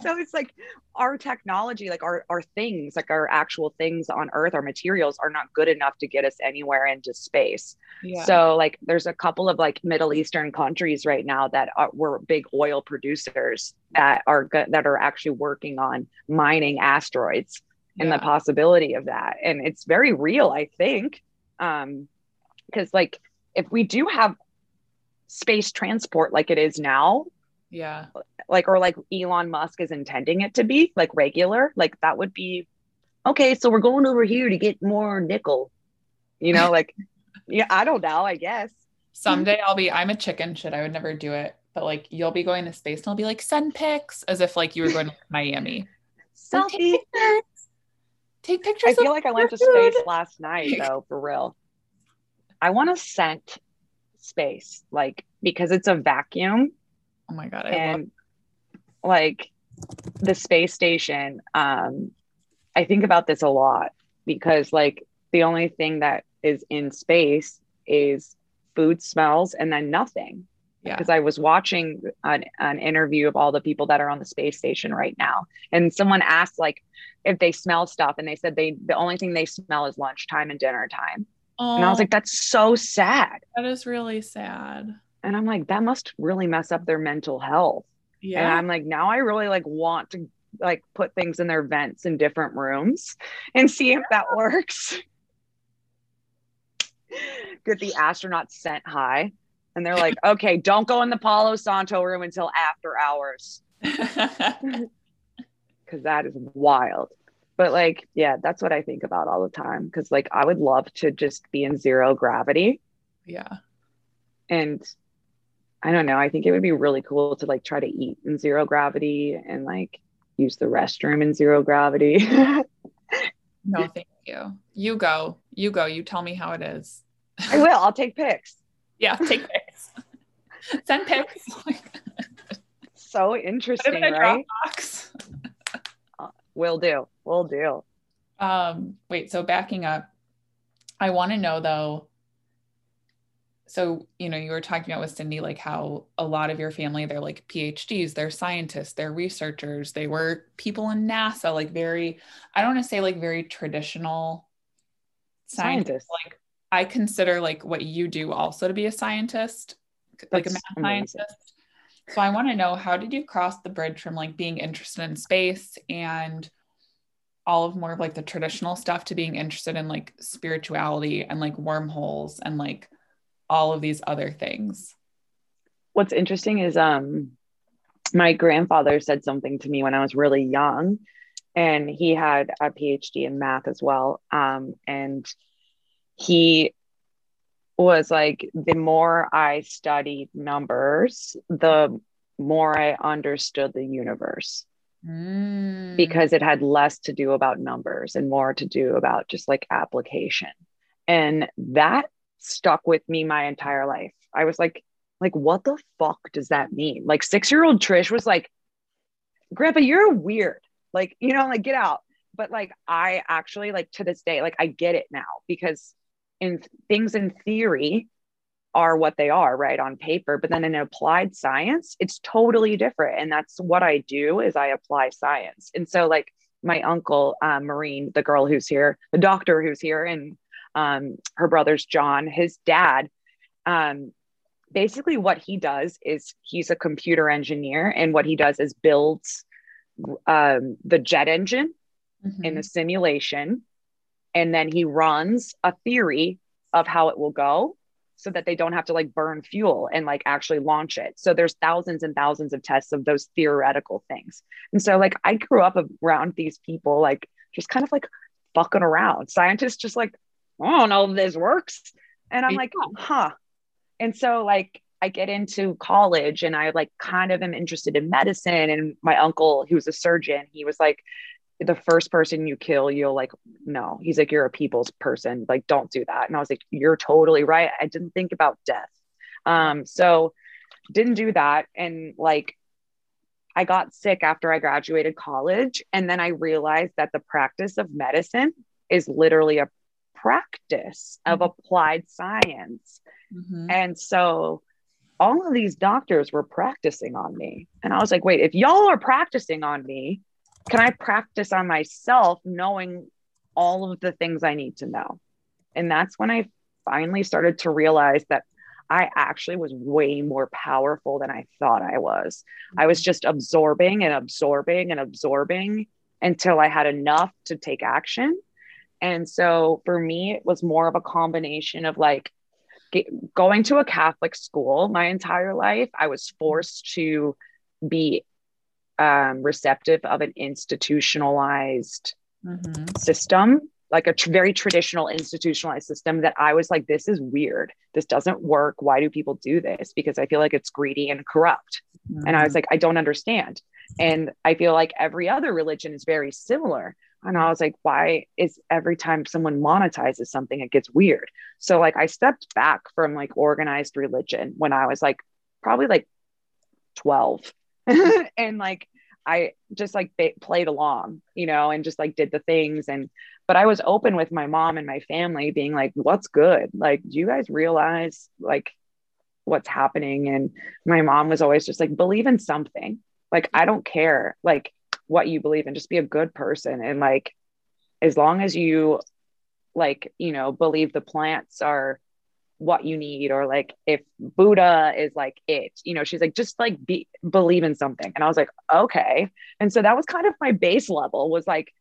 So it's like our technology, like our, our things, like our actual things on Earth, our materials are not good enough to get us anywhere into space. Yeah. So, like, there's a couple of like Middle Eastern countries right now that are, were big oil producers that are that are actually working on mining asteroids yeah. and the possibility of that. And it's very real, I think. Um, because like if we do have space transport like it is now, yeah, like or like Elon Musk is intending it to be, like regular, like that would be okay. So we're going over here to get more nickel, you know, like yeah, I don't know, I guess. Someday I'll be, I'm a chicken shit. I would never do it. But like you'll be going to space and I'll be like, send pics as if like you were going to Miami. Selfie. Take pictures. Take pictures. I feel like I went to space last night though, for real. I want to scent space, like because it's a vacuum. Oh my god! I and like the space station, um, I think about this a lot because like the only thing that is in space is food smells and then nothing. Yeah. Because I was watching an, an interview of all the people that are on the space station right now. And someone asked like if they smell stuff and they said they the only thing they smell is lunchtime and dinner time. Oh, and I was like, that's so sad. That is really sad. And I'm like, that must really mess up their mental health. Yeah. And I'm like, now I really like want to like put things in their vents in different rooms and see if that works. Get the astronauts sent high. And they're like, okay, don't go in the Palo Santo room until after hours. Cause that is wild but like yeah that's what i think about all the time because like i would love to just be in zero gravity yeah and i don't know i think it would be really cool to like try to eat in zero gravity and like use the restroom in zero gravity. No thank you. You go you go you tell me how it is. I will i'll take pics. Yeah take pics. Send pics. So interesting right? Will do will do. Um wait so backing up i want to know though so you know you were talking about with cindy like how a lot of your family they're like phds they're scientists they're researchers they were people in nasa like very i don't want to say like very traditional scientists, scientists. like i consider like what you do also to be a scientist That's like a math amazing. scientist so i want to know how did you cross the bridge from like being interested in space and all of more of like the traditional stuff to being interested in like spirituality and like wormholes and like all of these other things. What's interesting is um my grandfather said something to me when I was really young and he had a PhD in math as well um and he was like the more I studied numbers the more I understood the universe. Mm. Because it had less to do about numbers and more to do about just like application. And that stuck with me my entire life. I was like, like, what the fuck does that mean? Like six year old Trish was like, Grandpa, you're weird. Like, you know, like get out. But like, I actually like to this day, like I get it now because in things in theory are what they are, right, on paper. But then in applied science, it's totally different. And that's what I do is I apply science. And so like my uncle, uh, Maureen, the girl who's here, the doctor who's here, and um, her brother's John, his dad. Um, basically, what he does is he's a computer engineer, and what he does is builds um, the jet engine mm-hmm. in a simulation, and then he runs a theory of how it will go so that they don't have to like burn fuel and like actually launch it. So there's thousands and thousands of tests of those theoretical things. And so like I grew up around these people like just kind of like fucking around. Scientists just like I don't know if this works. And I'm like, huh. And so like I get into college and I like kind of am interested in medicine. And my uncle, who's a surgeon, he was like, the first person you kill, you'll like, no. He's like, you're a people's person. Like, don't do that. And I was like, you're totally right. I didn't think about death. Um, so didn't do that. And like I got sick after I graduated college. And then I realized that the practice of medicine is literally a practice of mm-hmm. applied science. Mm-hmm. And so all of these doctors were practicing on me. And I was like, wait, if y'all are practicing on me, can I practice on myself knowing all of the things I need to know? And that's when I finally started to realize that I actually was way more powerful than I thought I was. I was just absorbing and absorbing and absorbing until I had enough to take action. And so for me, it was more of a combination of like get, going to a Catholic school my entire life. I was forced to be um, receptive of an institutionalized mm-hmm. system, like a tr- very traditional institutionalized system that I was like, this is weird. This doesn't work. Why do people do this? Because I feel like it's greedy and corrupt. Mm-hmm. And I was mm-hmm. like, I don't understand. And I feel like every other religion is very similar. And I was like, why is every time someone monetizes something, it gets weird? So, like, I stepped back from like organized religion when I was like probably like 12. and like, I just like ba- played along, you know, and just like did the things. And, but I was open with my mom and my family being like, what's good? Like, do you guys realize like what's happening? And my mom was always just like, believe in something. Like, I don't care. Like, what you believe and just be a good person. And like as long as you like you know believe the plants are what you need or like if buddha is like it you know she's like just like be believe in something. And i was like okay. And so that was kind of my base level was like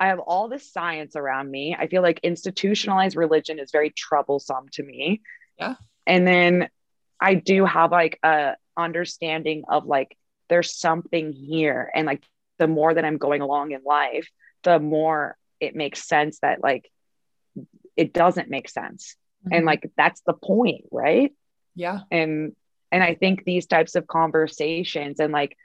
i have all this science around me. I feel like institutionalized religion is very troublesome to me. Yeah. And then i do have like a understanding of like there's something here. And like the more that I'm going along in life, the more it makes sense that like it doesn't make sense. Mm-hmm. And like that's the point, right? Yeah. And and I think these types of conversations and like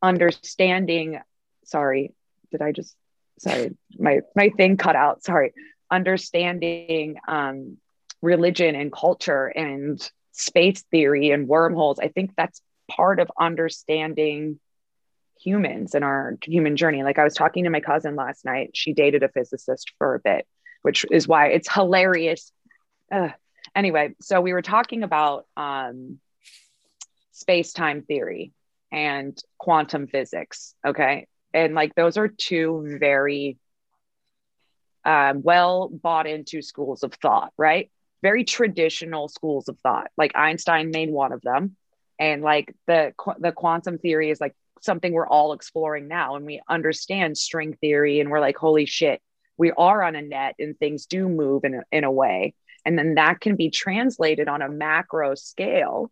understanding sorry, did I just sorry, my my thing cut out. Sorry. Understanding um religion and culture and space theory and wormholes. I think that's part of understanding humans and our human journey. Like I was talking to my cousin last night. She dated a physicist for a bit, which is why it's hilarious. Uh, anyway, so we were talking about um, space time theory and quantum physics. Okay. And like those are two very uh, well bought into schools of thought, right? Very traditional schools of thought. Like Einstein made one of them. And like the, the quantum theory is like something we're all exploring now. And we understand string theory and we're like, holy shit, we are on a net and things do move in a, in a way. And then that can be translated on a macro scale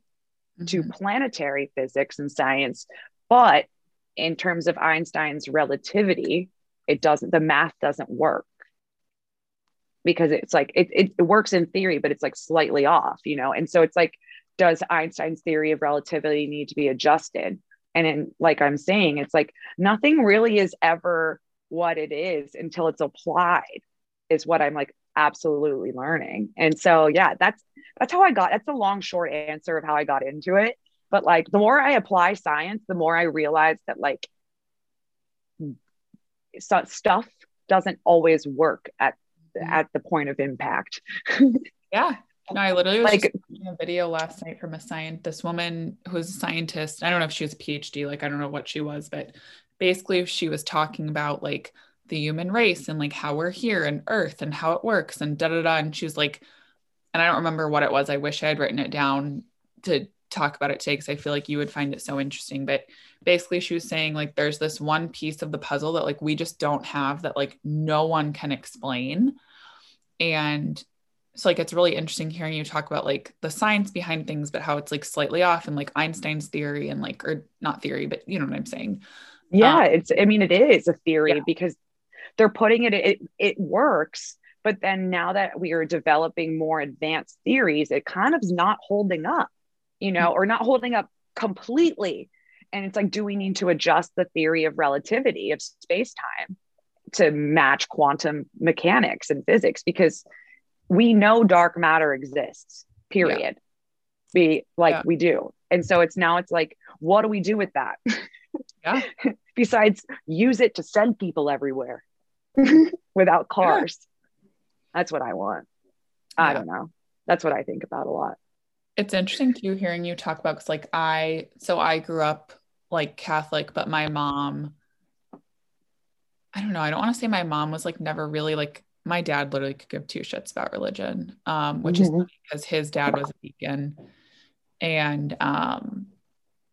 mm-hmm. to planetary physics and science. But in terms of Einstein's relativity, it doesn't, the math doesn't work because it's like, it, it, it works in theory, but it's like slightly off, you know? And so it's like, does Einstein's theory of relativity need to be adjusted? And in, like I'm saying, it's like nothing really is ever what it is until it's applied, is what I'm like absolutely learning. And so yeah, that's that's how I got that's a long short answer of how I got into it. But like the more I apply science, the more I realize that like stuff doesn't always work at at the point of impact. yeah. No, I literally was like a video last night from a scientist, this woman who's a scientist. I don't know if she was a PhD, like I don't know what she was, but basically she was talking about like the human race and like how we're here and earth and how it works and da da da. And she was like, and I don't remember what it was. I wish I had written it down to talk about it today because I feel like you would find it so interesting. But basically, she was saying like there's this one piece of the puzzle that like we just don't have that like no one can explain. And so like it's really interesting hearing you talk about like the science behind things but how it's like slightly off and like einstein's theory and like or not theory but you know what i'm saying. Yeah um, it's i mean it is a theory yeah. because they're putting it, it it works but then now that we are developing more advanced theories it kind of is not holding up you know or not holding up completely. And it's like do we need to adjust the theory of relativity of space time to match quantum mechanics and physics? Because we know dark matter exists period. Yeah. we like yeah. we do. And so it's now it's like what do we do with that? Yeah. Besides use it to send people everywhere. Without cars. Yeah. that's what i want. I don't know. That's what i think about a lot. It's interesting too hearing you talk about because like i so i grew up like catholic but my mom i don't know i don't want to say my mom was like never really like my dad literally could give two shits about religion, um, which mm-hmm. is because his dad was a deacon. And um,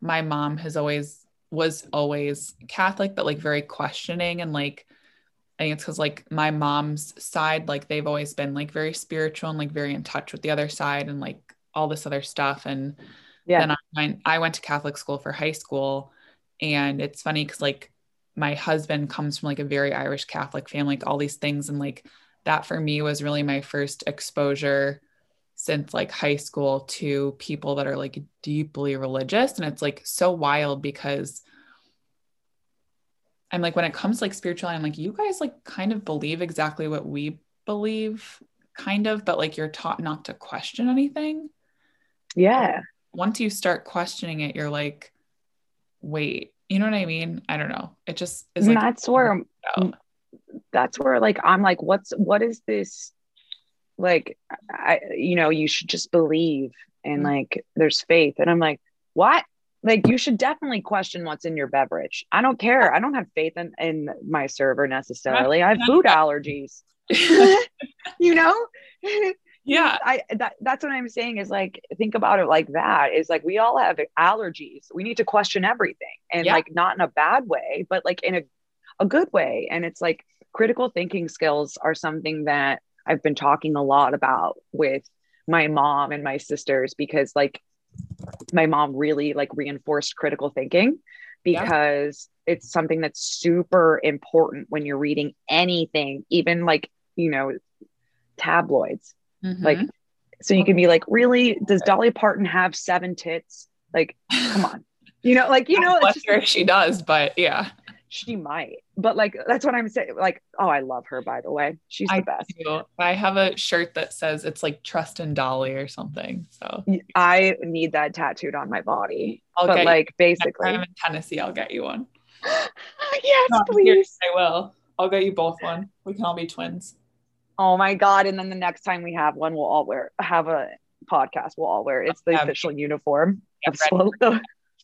my mom has always was always Catholic, but like very questioning and like I think it's because like my mom's side, like they've always been like very spiritual and like very in touch with the other side and like all this other stuff. And yeah. then I went, I went to Catholic school for high school. And it's funny because like my husband comes from like a very Irish Catholic family, like all these things. And like that for me was really my first exposure since like high school to people that are like deeply religious. And it's like so wild because I'm like, when it comes to like spirituality, I'm like, you guys like kind of believe exactly what we believe, kind of, but like you're taught not to question anything. Yeah. Once you start questioning it, you're like, wait, you know what I mean? I don't know. It just is like that's where that's where like I'm like, what's what is this like I you know, you should just believe and mm-hmm. like there's faith. And I'm like, what? Like you should definitely question what's in your beverage. I don't care. I don't have faith in, in my server necessarily. I have food allergies. you know? Yeah i that, that's what i'm saying is like think about it like that is like we all have allergies we need to question everything and yeah. like not in a bad way but like in a, a good way and it's like critical thinking skills are something that i've been talking a lot about with my mom and my sisters because like my mom really like reinforced critical thinking because yeah. it's something that's super important when you're reading anything even like you know tabloids Mm-hmm. Like, so you can be like, really? Does Dolly Parton have seven tits? Like, come on. You know, like, you know, I'm just, sure she does, but yeah. She might. But like, that's what I'm saying. Like, oh, I love her, by the way. She's the I best. Do. I have a shirt that says it's like trust in Dolly or something. So I need that tattooed on my body. I'll but like, basically, I'm in Tennessee. I'll get you one. yes, no, please. I will. I'll get you both one. We can all be twins. Oh my god! And then the next time we have one, we'll all wear have a podcast. We'll all wear it. it's the Yeah. official uniform Yeah, of Slow.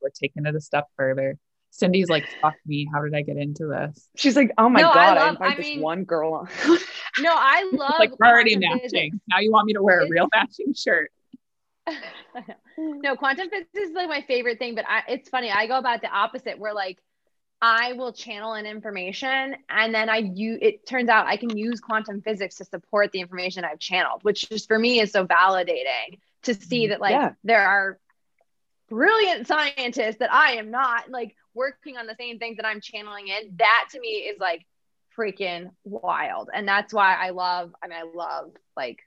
we're taking it a step further. Cindy's like, fuck me. How did I get into this? She's like, oh my No, god! I, love- invite I this mean- one girl on. No, I love like, we're already matching. physics. Now you want me to wear a real matching shirt. no, quantum physics is like my favorite thing, but I, it's funny. I go about the opposite where like I will channel in information and then I use it turns out I can use quantum physics to support the information I've channeled, which just for me is so validating to see mm-hmm. that like Yeah. there are brilliant scientists that I am not like working on the same things that I'm channeling in. That to me is like freaking wild. And that's why I love, I mean, I love like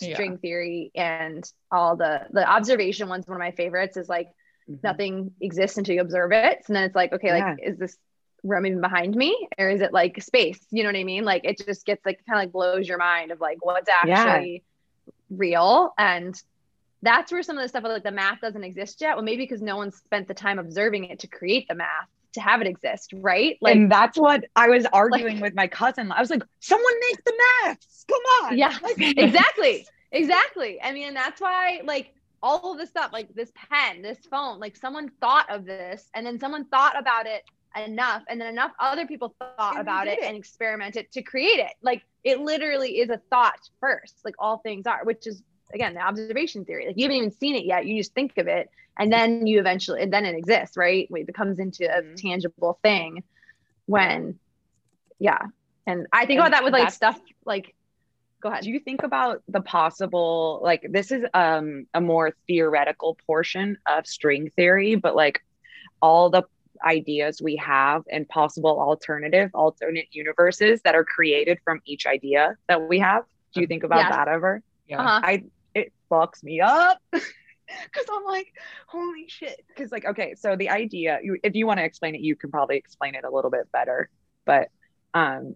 Yeah. string theory and all the the observation ones one of my favorites is like Mhm. nothing exists until you observe it and then it's like okay like is this room even behind me or is it like space you know what i mean like it just gets like kind of like blows your mind of like what's Yeah. actually real and that's where some of the stuff like the math doesn't exist yet well maybe because no one spent the time observing it to create the math to have it exist right like and that's what I was arguing with my cousin. I was like, someone make the maths. Come on. Yeah, Like, exactly. Exactly. I mean, that's why like all of this stuff, like this pen, this phone, like someone thought of this and then someone thought about it enough and then enough other people thought And about it, it. and experimented to create it. Like it literally is a thought first, like all things are, which is again the observation theory. Like you haven't even seen it yet. You just think of it and then you eventually and then it exists, right? It becomes into a Mhm. tangible thing when yeah. And I think And about that with like stuff like go ahead. do you think about the possible like this is um a more theoretical portion of string theory but like all the ideas we have and possible alternative alternate universes that are created from each idea that we have do you think about Yes. that ever Yeah. Uh-huh. i it fucks me up because i'm like holy shit because like okay so the idea you, if you want to explain it you can probably explain it a little bit better but um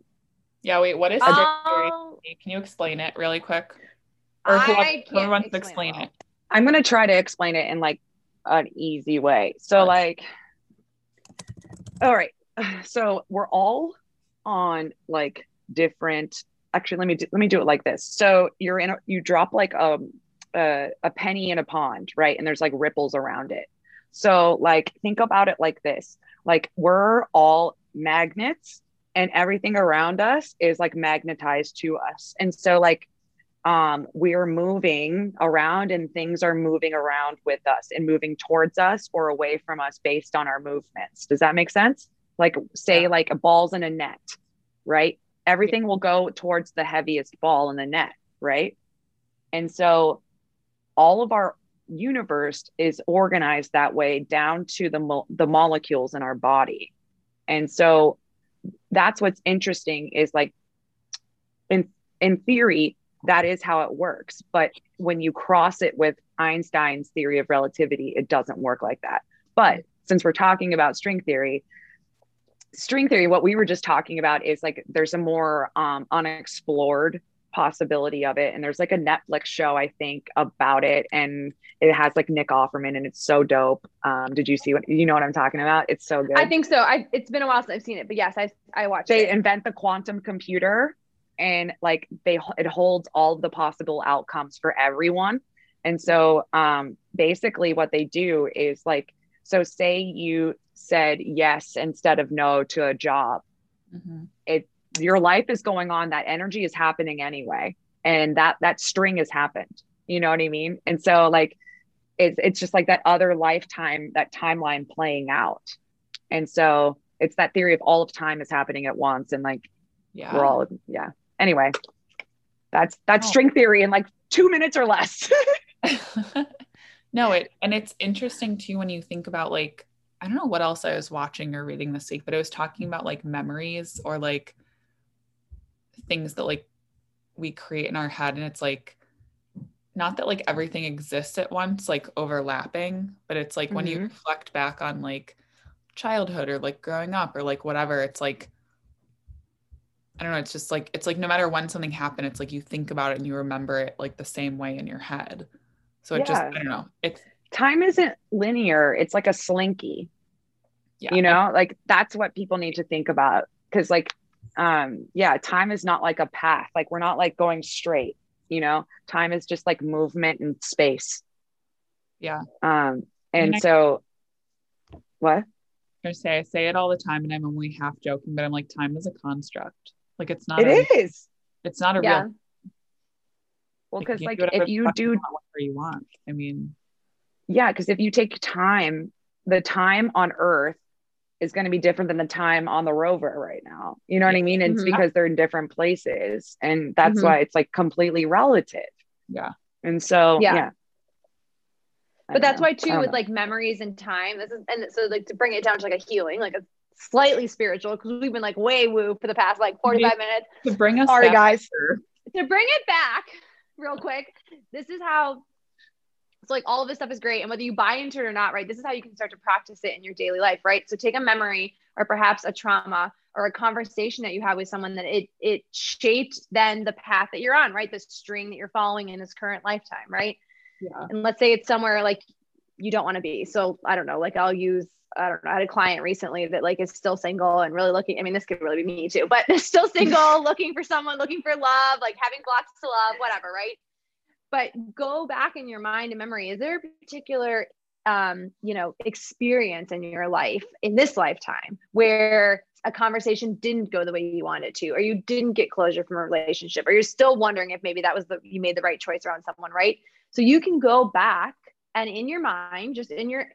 Yeah, wait, what is string theory? Oh, Can you explain it really quick? Or who, I wants- who can't wants to explain explain it it? I'm gonna try to explain it in like an easy way. So Sure. like all right. So we're all on like different actually let me do, let me do it like this. So you're in a, you drop like a, a a penny in a pond, right? And there's like ripples around it. So like think about it like this. Like we're all magnets and everything around us is like magnetized to us. And so like um, we're moving around and things are moving around with us and moving towards us or away from us based on our movements. Does that make sense? Like, say, Yeah. like a ball's in a net, right? Everything will go towards the heaviest ball in the net, right? And so all of our universe is organized that way down to the, mo- the molecules in our body. And so that's what's interesting is like in in theory that is how it works. But when you cross it with einstein's theory of relativity it doesn't work like that. But since we're talking about string theory string theory what we were just talking about is like there's a more um, unexplored possibility of it and there's like a netflix show i think about it and it has like nick offerman and it's so dope um, did you see what you know what i'm talking about it's so good I think so. I it's been a while since I've seen it, but yes, I I watched they it. invent the quantum computer and like they it holds all the possible outcomes for everyone and so um basically what they do is like so say you said yes instead of no to a job Mhm. Your life is going on that energy is happening anyway. And that that string has happened. You know what i mean? And so like it's it's just like that other lifetime that timeline playing out. And so it's that theory of all of time is happening at once. And like Yeah. we're all yeah. Anyway that's that's Oh. string theory in like two minutes or less. No, it and it's interesting too when you think about like I don't know what else I was watching or reading this week, but it was talking mm. about like memories or like things that like we create in our head and it's like not that like everything exists at once like overlapping but it's like when you Mhm. reflect back on like childhood or like growing up or like whatever it's like I don't know it's just like it's like no matter when something happened it's like you think about it and you remember it like the same way in your head so it just Yeah. I don't know it's time isn't linear it's like a slinky yeah you know like that's what people need to think about because like um yeah time is not like a path like we're not like going straight you know time is just like movement and space Yeah. um and I- so what I say I say it all the time, and I'm only half joking, but I'm like, time is a construct. Like it's not. it a, is It's not a Yeah. real. well because like if you do whatever you want. I mean, yeah because if you take time the time on earth is going to be different than the time on the rover right now you know what i mean it's Mhm. because they're in different places and that's Mhm. why it's like completely relative yeah. and so Yeah. yeah, but that's know. why too with know. like memories and time this is and so like to bring it down to like a healing like a slightly spiritual because we've been like way woo for the past like 45 minutes To bring us. Sorry, guys. to bring it back real quick this is how so like all of this stuff is great and whether you buy into it or not right this is how you can start to practice it in your daily life right? So take a memory or perhaps a trauma or a conversation that you had with someone that it it shaped then the path that you're on right? The string that you're following in this current lifetime right? Yeah. and let's say it's somewhere like you don't want to be. So i don't know like i'll use i don't know i had a client recently that like is still single and really looking i mean this could really be me too but still single looking for someone looking for love like having blocks to love whatever right but go back in your mind and memory is there a particular um, you know experience in your life in this lifetime where a conversation didn't go the way you wanted to or you didn't get closure from a relationship or you're still wondering if maybe that was the you made the right choice around someone right? So you can go back and in your mind just in your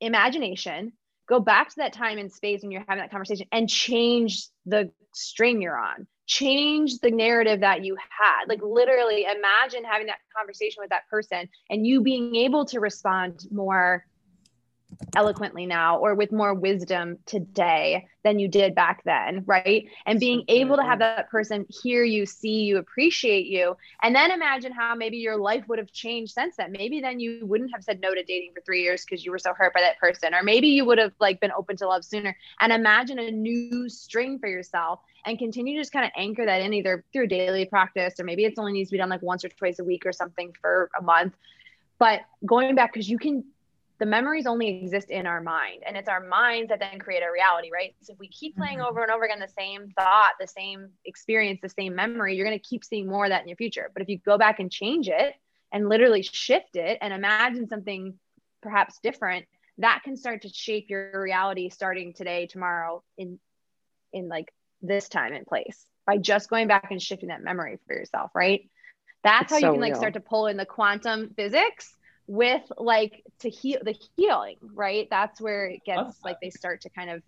imagination go back to that time and space when you're having that conversation and change the string you're on. Change the narrative that you had. Like literally imagine having that conversation with that person and you being able to respond more eloquently now or with more wisdom today than you did back then right? And being able to have that person hear you see you appreciate you and then imagine how maybe your life would have changed since then. Maybe then you wouldn't have said no to dating for 3 years because you were so hurt by that person or maybe you would have like been open to love sooner. And imagine a new string for yourself and continue to just kind of anchor that in either through daily practice or maybe it's only needs to be done like once or twice a week or something for a month. But going back because you can the memories only exist in our mind and it's our minds that then create a reality right so if we keep playing Mhm. over and over again the same thought the same experience the same memory you're going to keep seeing more of that in your future but if you go back and change it and literally shift it and imagine something perhaps different that can start to shape your reality starting today tomorrow in in like this time and place by just going back and shifting that memory for yourself right that's It's how you can like real. start to pull in the quantum physics with like to heal the healing right? That's where it gets that. like they start to kind of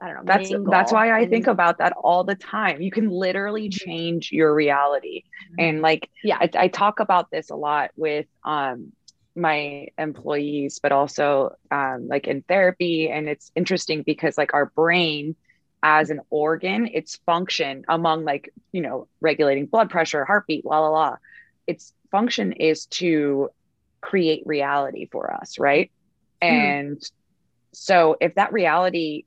i don't know that's that's why i and- think about that all the time. You can literally change your reality. And like Yeah. I, I talk about this a lot with um my employees but also um like in therapy. And it's interesting because like our brain as an organ its function among like you know regulating blood pressure heartbeat la la la. Its function is to create reality for us right and so if that reality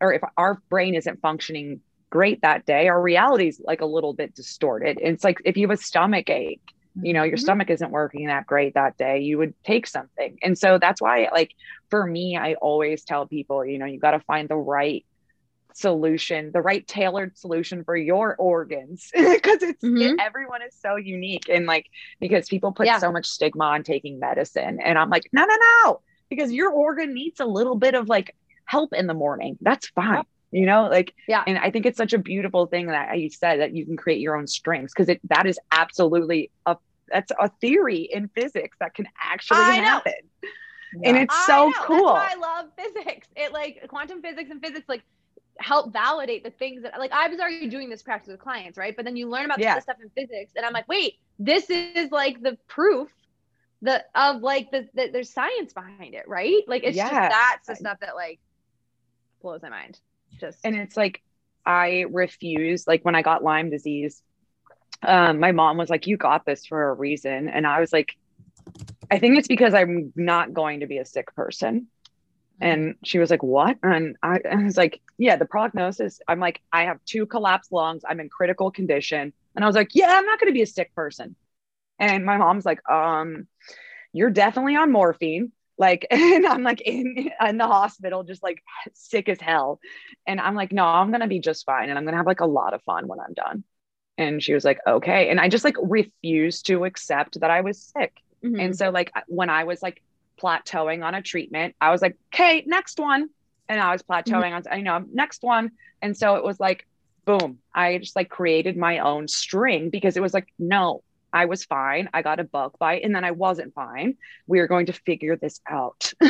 or if our brain isn't functioning great that day, our reality is like a little bit distorted. It's like if you have a stomach ache, you know, your Mhm. stomach isn't working that great that day, you would take something. And so that's why, like, for me, I always tell people, you know, you got to find the right solution, the right tailored solution for your organs because it's Mhm. everyone is so unique. And like, because people put Yeah. so much stigma on taking medicine. And I'm like, no, no, no, because your organ needs a little bit of like help in the morning. That's fine. You know, like, Yeah. And I think it's such a beautiful thing that you said that you can create your own strings because it that is absolutely a that's a theory in physics that can actually I know. happen. And it's I so know, cool. I love physics. It like quantum physics and physics like help validate the things that like I was already doing this practice with clients, right? But then you learn about Yeah. this stuff in physics, and I'm like, wait, this is like the proof the of like the, the there's science behind it, right? Like it's just Yeah. that's the stuff that like blows my mind. Just and it's like I refuse. Like when I got Lyme disease, um, my mom was like, "You got this for a reason," and I was like, "I think it's because I'm not going to be a sick person." And she was like, "What?" And I, I was like, "Yeah, the prognosis." I'm like, "I have two collapsed lungs. I'm in critical condition." And I was like, "Yeah, I'm not going to be a sick person." And my mom's like, "Um, you're definitely on morphine. Like, and I'm like in, in the hospital, just like sick as hell. And I'm like, no, I'm going to be just fine. And I'm going to have like a lot of fun when I'm done. And she was like, okay. And I just like refused to accept that I was sick. Mhm. And so, like, when I was like plateauing on a treatment, I was like, okay, next one. And I was plateauing on, you know, next one. And so it was like, boom, I just like created my own string because it was like, no, I was fine. I got a bug bite and then I wasn't fine. We are going to figure this out.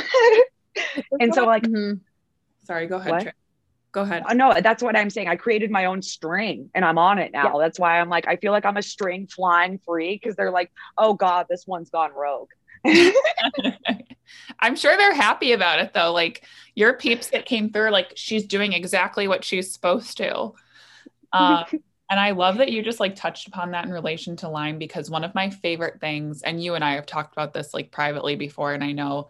and so, like, Mhm. Sorry, go ahead. Go ahead. uh, no, that's what I'm saying. I created my own string and I'm on it now. That's why I'm like, I feel like I'm a string flying free because they're like, oh God, this one's gone rogue. I'm sure they're happy about it though. Like your peeps that came through, like she's doing exactly what she's supposed to. Um, and I love that you just like touched upon that in relation to Lyme because one of my favorite things, and you and I have talked about this like privately before, and I know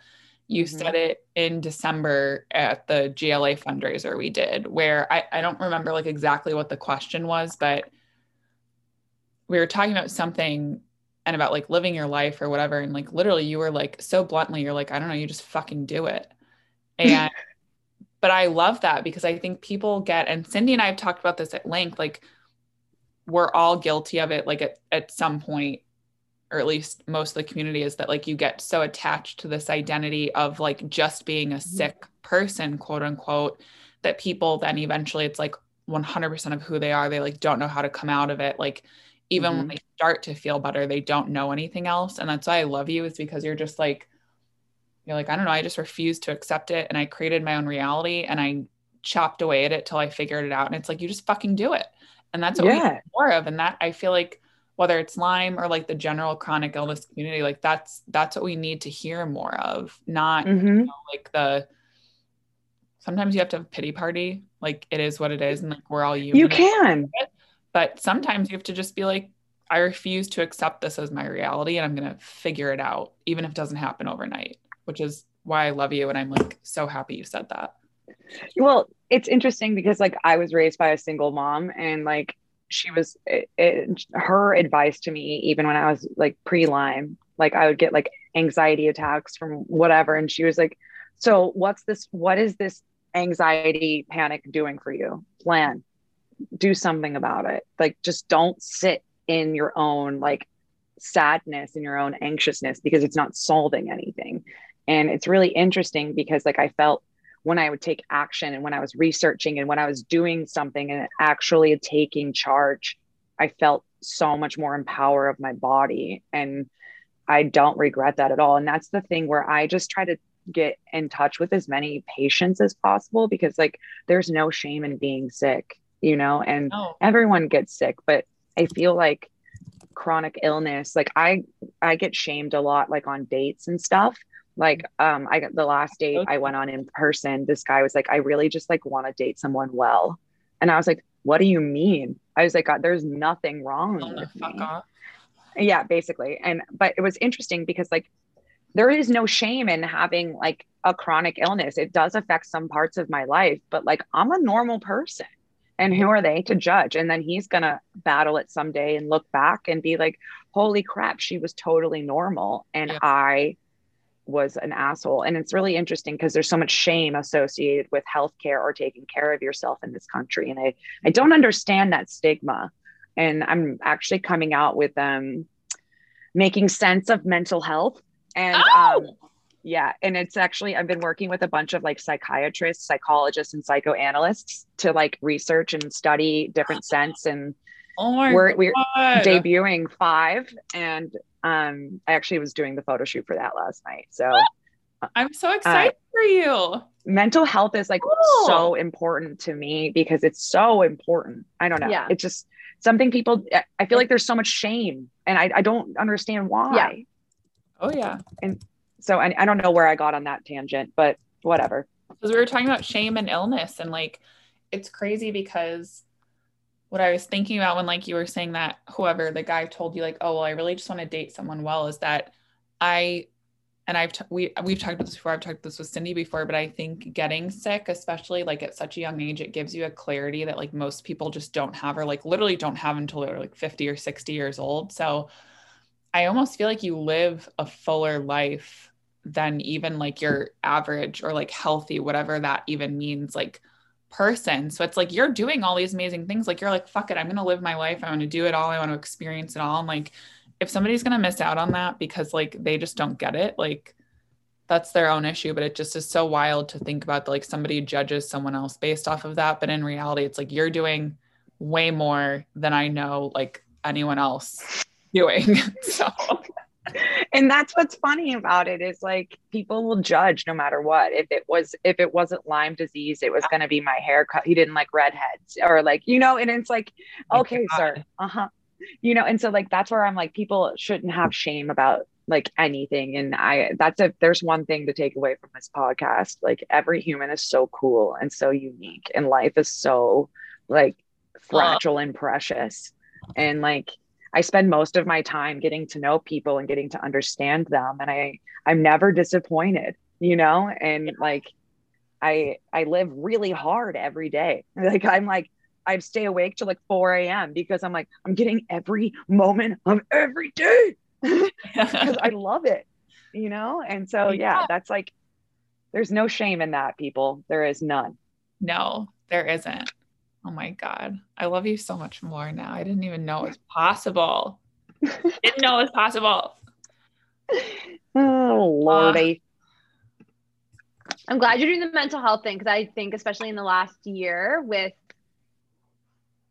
you Mhm. said it in December at the GLA fundraiser we did, where I, I don't remember like exactly what the question was, but we were talking about something and about like living your life or whatever. And like literally you were like so bluntly, you're like, I don't know, you just fucking do it. And but I love that because I think people get and Cindy and I have talked about this at length, like we're all guilty of it like at, at some point or at least most of the community is that like you get so attached to this identity of like just being a mm-hmm. sick person quote unquote that people then eventually it's like 100% of who they are they like don't know how to come out of it like even when Mhm. they start to feel better they don't know anything else and that's why i love you is because you're just like you're like i don't know i just refused to accept it and i created my own reality and i chopped away at it till i figured it out and it's like you just fucking do it and that's what we Yeah. need more of and that i feel like whether it's lyme or like the general chronic illness community like that's that's what we need to hear more of not Mhm. like the sometimes you have to have a pity party like it is what it is and like we're all human You can. But sometimes you have to just be like i refuse to accept this as my reality and i'm going to figure it out even if it doesn't happen overnight which is why i love you and i'm like so happy you said that Well, it's interesting because like I was raised by a single mom and like she was it, it, her advice to me even when I was like pre-Lyme, like I would get like anxiety attacks from whatever and she was like, "So, what's this what is this anxiety panic doing for you? Plan. Do something about it. Like just don't sit in your own like sadness and your own anxiousness because it's not solving anything." And it's really interesting because like I felt when I would take action and when I was researching and when I was doing something and actually taking charge, I felt so much more in power of my body. And I don't regret that at all. And that's the thing where I just try to get in touch with as many patients as possible because, like, there's no shame in being sick, you know, and oh. everyone gets sick, but I feel like chronic illness, like, I, I get shamed a lot, like on dates and stuff. Like um i got the last date i went on in person this guy was like i really just like want to date someone well. And i was like what do you mean? I was like God, there's nothing wrong oh, with fuck me off. Yeah basically. And but it was interesting because like there is no shame in having like a chronic illness. It does affect some parts of my life but like i'm a normal person and who are they to judge and then he's gonna battle it someday and look back and be like holy crap she was totally normal and Yeah. i was an asshole and it's really interesting because there's so much shame associated with healthcare or taking care of yourself in this country and i i don't understand that stigma and i'm actually coming out with um making sense of mental health and Oh! um yeah and it's actually i've been working with a bunch of like psychiatrists psychologists and psychoanalysts to like research and study different scents. and oh we're we're God. debuting five and um i actually was doing the photo shoot for that last night so i'm so excited for you mental health is like Cool. so important to me because it's so important i don't know Yeah. it's just something people i feel like there's so much shame and i, I don't understand why Yeah. oh yeah so I, I don't know where i got on that tangent but whatever. Because we were talking about shame and illness and like it's crazy because what I was thinking about when like you were saying that whoever the guy told you like oh well I really just want to date someone well is that I and I've t- we we've talked about this before I've talked this with Cindy before but I think getting sick especially like at such a young age it gives you a clarity that like most people just don't have or like literally don't have until they're like 50 or 60 years old. So I almost feel like you live a fuller life than even like your average or like healthy, whatever that even means, like person. So it's like you're doing all these amazing things. Like you're like, fuck it, I'm gonna live my life. I want to do it all. I want to experience it all. And like if somebody's gonna miss out on that because like they just don't get it, like that's their own issue. But it just is so wild to think about like somebody judges someone else based off of that. But in reality, it's like you're doing way more than I know like anyone else doing. so and that's what's funny about it is like people will judge no matter what. If it was if it wasn't lyme disease it was going to be my haircut he didn't like redheads or like you know and it's like okay sir uh-huh. You know and so like that's where i'm like people shouldn't have shame about like anything. And i that's if there's one thing to take away from this podcast. Like every human is so cool and so unique and life is so like fragile and precious. And like I spend most of my time getting to know people and getting to understand them and I I'm never disappointed, you know? And like I I live really hard every day. Like I'm like I stay awake till like 4 a.m. because I'm like, I'm getting every moment of every day because I love it, you know? And so, yeah, that's like, there's no shame in that, people. There is none. No, there isn't. Oh my God. I love you so much more now. I didn't even know it was possible. didn't know it was possible. Oh, Lordy. Uh, I'm glad you're doing the mental health thing because I think, especially in the last year, with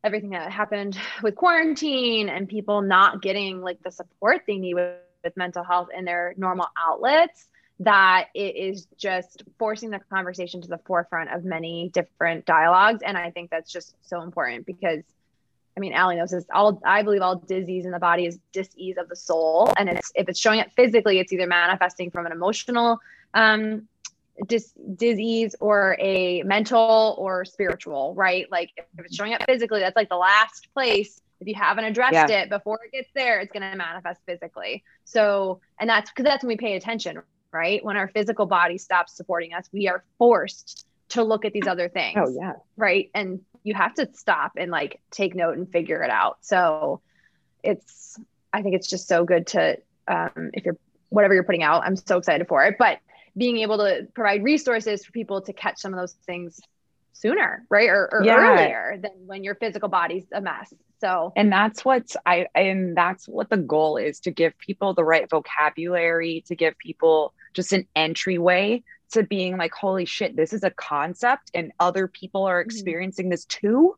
everything that happened with quarantine and people not getting like the support they need with, with mental health in their normal outlets, that it is just forcing the conversation to the forefront of many different dialogues. And I think that's just so important because I mean, Allie knows this. All I believe all disease in the body is disease of the soul, and it's if it's showing up physically, it's either manifesting from an emotional um, dis- disease or a mental or spiritual, right? Like if it's showing up physically, that's like the last place. If you haven't addressed yeah. it before it gets there, it's going to manifest physically. So, and that's because that's when we pay attention, right? When our physical body stops supporting us, we are forced to look at these other things. Oh, yeah. Right. And you have to stop and like take note and figure it out. So it's, I think it's just so good to, um, if you're, whatever you're putting out, I'm so excited for it. But being able to provide resources for people to catch some of those things sooner, right? Or, or yeah. earlier than when your physical body's a mess. So, and that's what's I, and that's what the goal is to give people the right vocabulary, to give people just an entryway to being like, holy shit, this is a concept and other people are mm-hmm. experiencing mm-hmm. this too.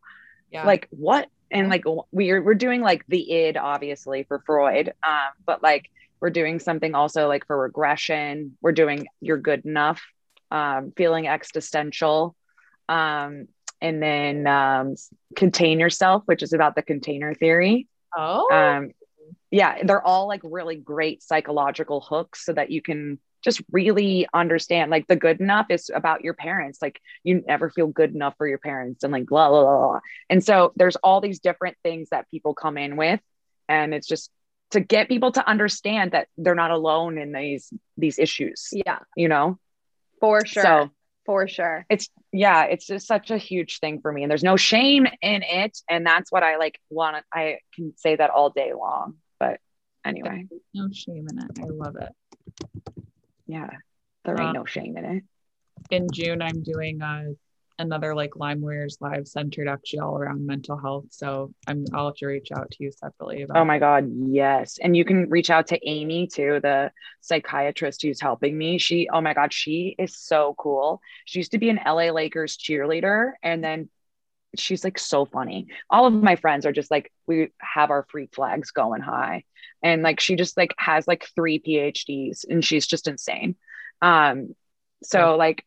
Yeah. Like what? And like we're we're doing like the id obviously for Freud, um, but like we're doing something also like for regression. We're doing you're good enough, um, feeling existential, um, and then um, contain yourself, which is about the container theory. Oh, um, yeah, they're all like really great psychological hooks so that you can just really understand like the good enough is about your parents. Like you never feel good enough for your parents and like blah blah blah and so there's all these different things that people come in with. And it's just to get people to understand that they're not alone in these these issues. Yeah. You know? For sure. so for sure. It's yeah it's just such a huge thing for me and there's no shame in it and that's what i like want i can say that all day long but anyway. No shame in it. I love it. Yeah there ain't um, no shame in it. in june i'm doing uh, another like Lyme Warriors live centered actually all around mental health. So i'm i'll have to reach out to you separately about oh my god yes. And you can reach out to amy too the psychiatrist who's helping me. She oh my god she is so cool. She used to be an la lakers cheerleader and then she's like so funny. All of my friends are just like we have our freak flags going high. And like she just like has like three phds and she's just insane. Um so like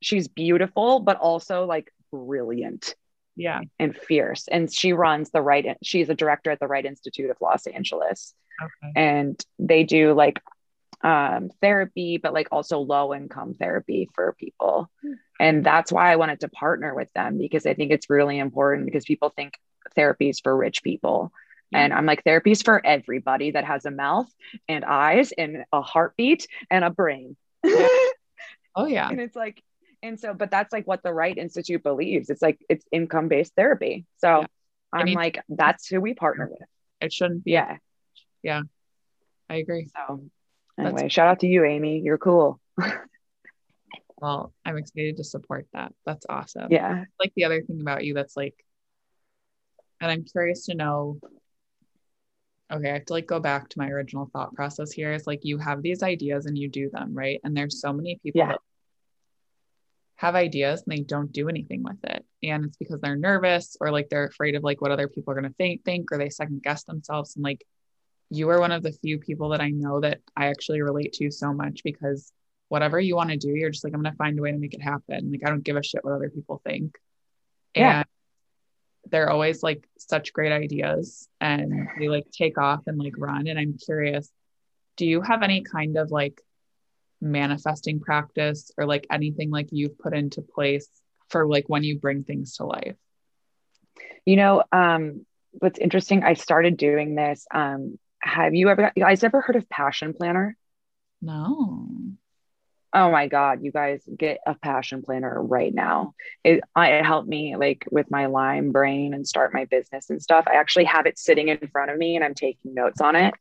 she's beautiful but also like brilliant yeah. and fierce. And she runs the right she's a director at the Wright institute of los angeles. Okay. and they do like um therapy but like also low income therapy for people. And that's why i wanted to partner with them because i think it's really important because people think therapy is for rich people. And I'm like, therapy's for everybody that has a mouth and eyes and a heartbeat and a brain. Oh, yeah. and it's like, and so, but that's like what the Wright Institute believes. It's like, it's income based therapy. So yeah. I'm like, that's who we partner with. It shouldn't be. Yeah. Yeah. I agree. So Anyway, shout out to you, Amy. You're cool. well, I'm excited to support that. That's awesome. Yeah. Like the other thing about you that's like, and I'm curious to know. Okay, I have to like go back to my original thought process here. Is like you have these ideas and you do them, right? And there's so many people Yeah. that have ideas and they don't do anything with it. And it's because they're nervous or like they're afraid of like what other people are going to think, think, or they second guess themselves. And like you are one of the few people that I know that I actually relate to so much because whatever you want to do, you're just like, I'm going to find a way to make it happen. Like, I don't give a shit what other people think. Yeah. And they're always like such great ideas and they like take off and like run. And I'm curious, do you have any kind of like manifesting practice or like anything like you've put into place for like when you bring things to life? You know, um, what's interesting, I started doing this. Um, have you ever you guys ever heard of Passion Planner? No. Oh my God, you guys get a passion planner right now. It, I, it helped me like with my Lyme brain and start my business and stuff. I actually have it sitting in front of me and I'm taking notes on it.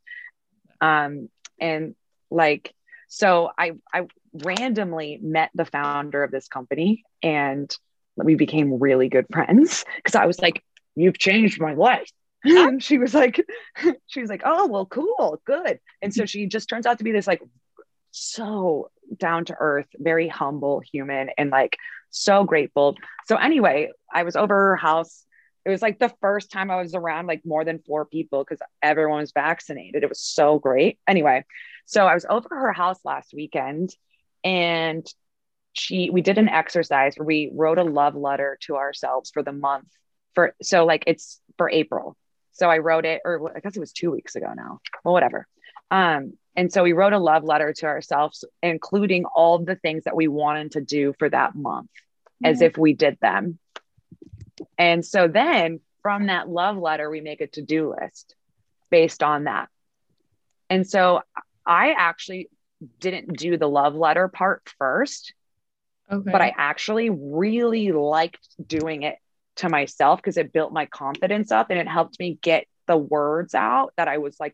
Um, and like, so I, I randomly met the founder of this company and we became really good friends because I was like, you've changed my life. And she was like, she was like, oh, well, cool, good. And so she just turns out to be this like so down to earth, very humble human and like so grateful. So anyway, I was over her house. It was like the first time I was around like more than four people because everyone was vaccinated. It was so great. Anyway, so I was over her house last weekend and she we did an exercise where we wrote a love letter to ourselves for the month for so like it's for April. So I wrote it or I guess it was 2 weeks ago now. Well whatever. Um and so we wrote a love letter to ourselves, including all the things that we wanted to do for that month, as if we did them. And so then from that love letter, we make a to do list based on that. And so I actually didn't do the love letter part first, Okay. but I actually really liked doing it to myself because it built my confidence up and it helped me get the words out that I was like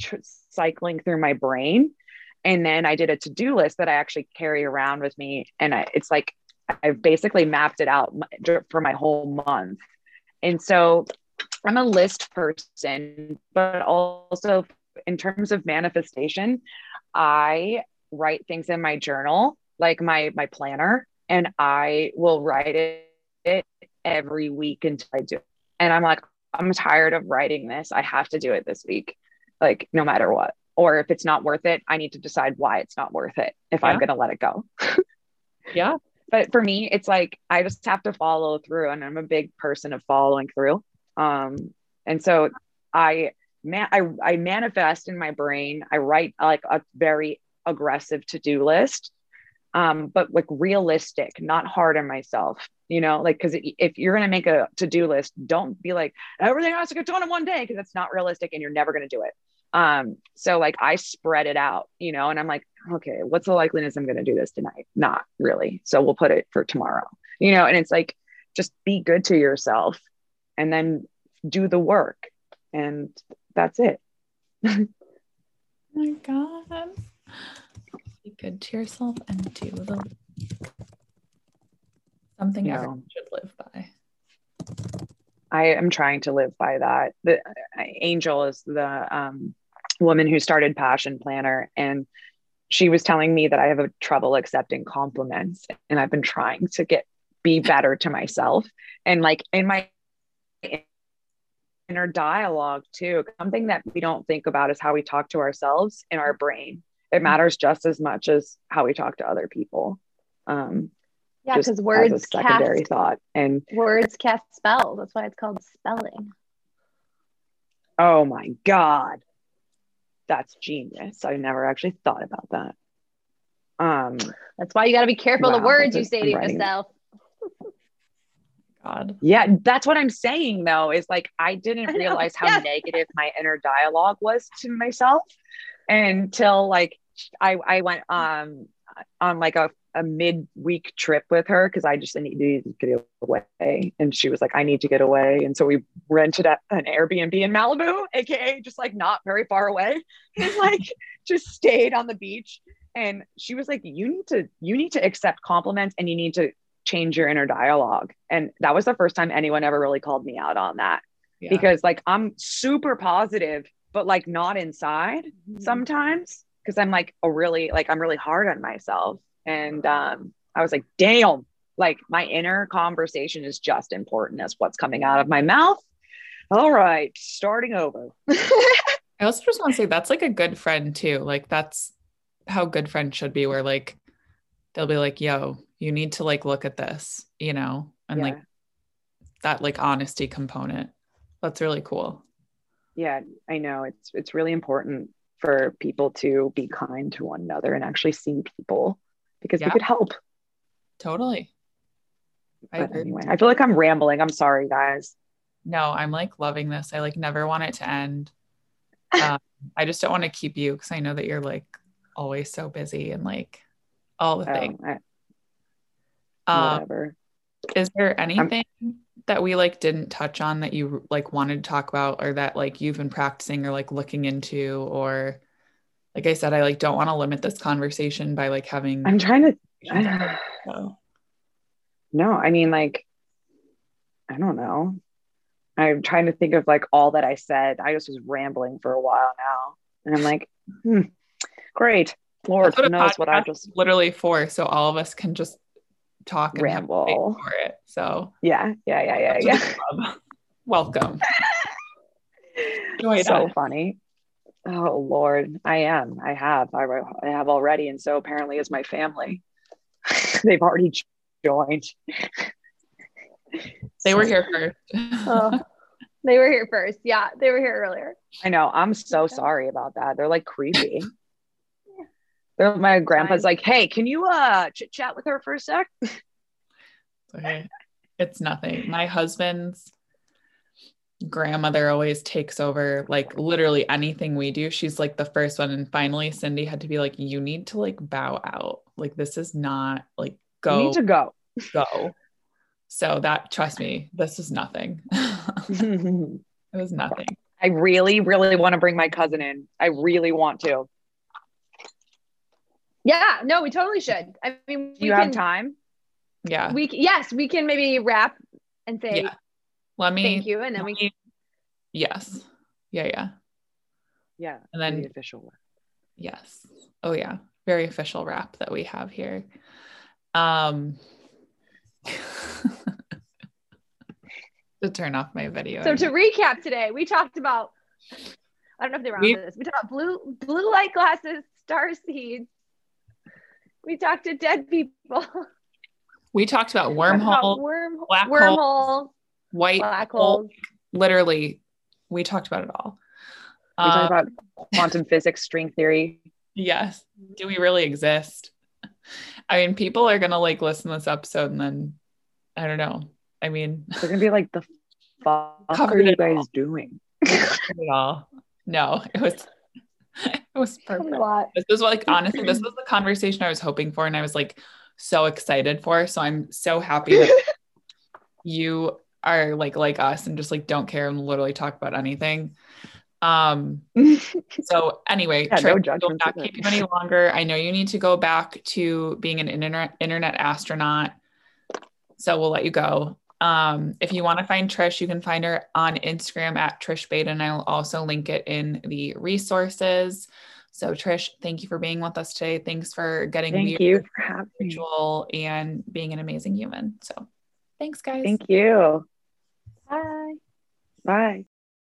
tr- cycling through my brain. And then I did a to do list that I actually carry around with me. And I, it's like I've basically mapped it out for my whole month. And so I'm a list person, but also in terms of manifestation, I write things in my journal, like my my planner, and I will write it, every week until I do it. And I'm like, I'm tired of writing this. I have to do it this week, like no matter what. Or if it's not worth it, I need to decide why it's not worth it if I'm going to let it go. yeah. But for me, it's like I just have to follow through, and I'm a big person of following through. Um, and so I man, I, I manifest in my brain. I write like a very aggressive to do list, um, but like realistic, not hard on myself. You know, like because if you're gonna make a to do list, don't be like everything has to get done in one day because that's not realistic, and you're never gonna do it. Um, so like I spread it out, you know, and I'm like, okay, what's the likeliness I'm gonna do this tonight? Not really. So we'll put it for tomorrow, you know, and it's like just be good to yourself and then do the work. And that's it. Oh my God. Be good to yourself and do the something Yeah. everyone should live by. I am trying to live by that. The Angel is the um, woman who started Passion Planner, and she was telling me that I have a trouble accepting compliments, and I've been trying to get be better to myself, and like in my inner dialogue too. Something that we don't think about is how we talk to ourselves in our brain. It matters just as much as how we talk to other people. Um, Yeah, because as words a secondary cast thought, and words cast spells. That's why it's called spelling. Oh my God. That's genius. I never actually thought about that. Um, That's why you got to be careful the words you say to yourself. God. yeah, that's what I'm saying though, is like I didn't I realize how yeah. negative my inner dialogue was to myself until like I, I went um on like a, a mid-week trip with her because I just needed to get away. And she was like, I need to get away. And so we rented a, an Airbnb in Malibu, aka just like not very far away. And like just stayed on the beach and she was like you need to you need to accept compliments and you need to change your inner dialogue and that was the first time anyone ever really called me out on that Yeah. because like i'm super positive but like not inside Mm-hmm. sometimes because i'm like a really like i'm really hard on myself and um i was like damn like my inner conversation is just important as what's coming out of my mouth all right starting over I also just want to say that's like a good friend too. Like that's how good friends should be, where like they'll be like, yo, you need to like look at this, you know, and like that like honesty component. That's really cool. yeah i know it's it's really important for people to be kind to one another and actually see people because Yeah. we could help Totally. I but anyway i feel like i'm rambling i'm sorry guys No, I'm like loving this. I like never want it to end. Um, I just don't want to keep you because I know that you're like always so busy and like all the Oh, things. I- Um, whatever is there anything that we like didn't touch on that you like wanted to talk about or that like you've been practicing or like looking into or like I said, I like don't want to limit this conversation by like having i'm trying to so, No, I mean, like, I don't know. I'm trying to think of like all that I said. I just was rambling for a while now. And I'm like, hmm, great. Lord what knows what I just literally for. So all of us can just talk and ramble. for it. So Yeah, yeah, yeah, yeah, yeah. what I love. welcome. So funny. Oh Lord, I am. I have. I, I have already, and so apparently is my family. They've already joined. They were here first. Oh, they were here first. Yeah, they were here earlier. I know. I'm so sorry about that. They're like creepy. My grandpa's like, "Hey, can you uh chit chat with her for a sec?" Okay. It's nothing. My husband's grandmother always takes over like literally anything we do. She's like the first one. And finally, Cindy had to be like, you need to like bow out. Like, this is not like go You need to go. go. So that, trust me, this is nothing. it was nothing. I really, really want to bring my cousin in. I really want to. Yeah, no, we totally should. I mean, Do you can, have time? Yeah. We c- yes, we can maybe wrap and say Yeah. Let me, thank you, and then we let me- yes. Yeah. Yeah. Yeah. And then- the official one. Yes. Oh yeah. Very official wrap that we have here. Um to turn off my video. So to recap today, we talked about I don't know if they were on We- for this. We talked about blue blue light glasses, star seeds. We talked to dead people. we talked about We talked about wormhole, worm, black holes, wormholes, white black hole. holes. Literally, we talked about it all. We talk Um, about quantum physics, string theory. yes. Do we really exist? I mean, people are gonna like listen to this episode and then I don't know. I mean, They're gonna be like, "The fuck are you guys all. doing?" it all. No, it was it was perfect. A lot. This was like honestly, this was the conversation I was hoping for, and I was like so excited for. So I'm so happy that you are like like us and just like don't care and literally talk about anything. Um. So anyway, Yeah, no Trish, we'll judgments not keep you any longer. I know you need to go back to being an internet internet astronaut. So we'll let you go. Um, if you want to find Trish, you can find her on Instagram at Trish Beta, and I'll also link it in the resources. So Trish, thank you for being with us today. Thanks for getting Thank you for having me. and being an amazing human. So thanks, guys. Thank you. Bye. Bye.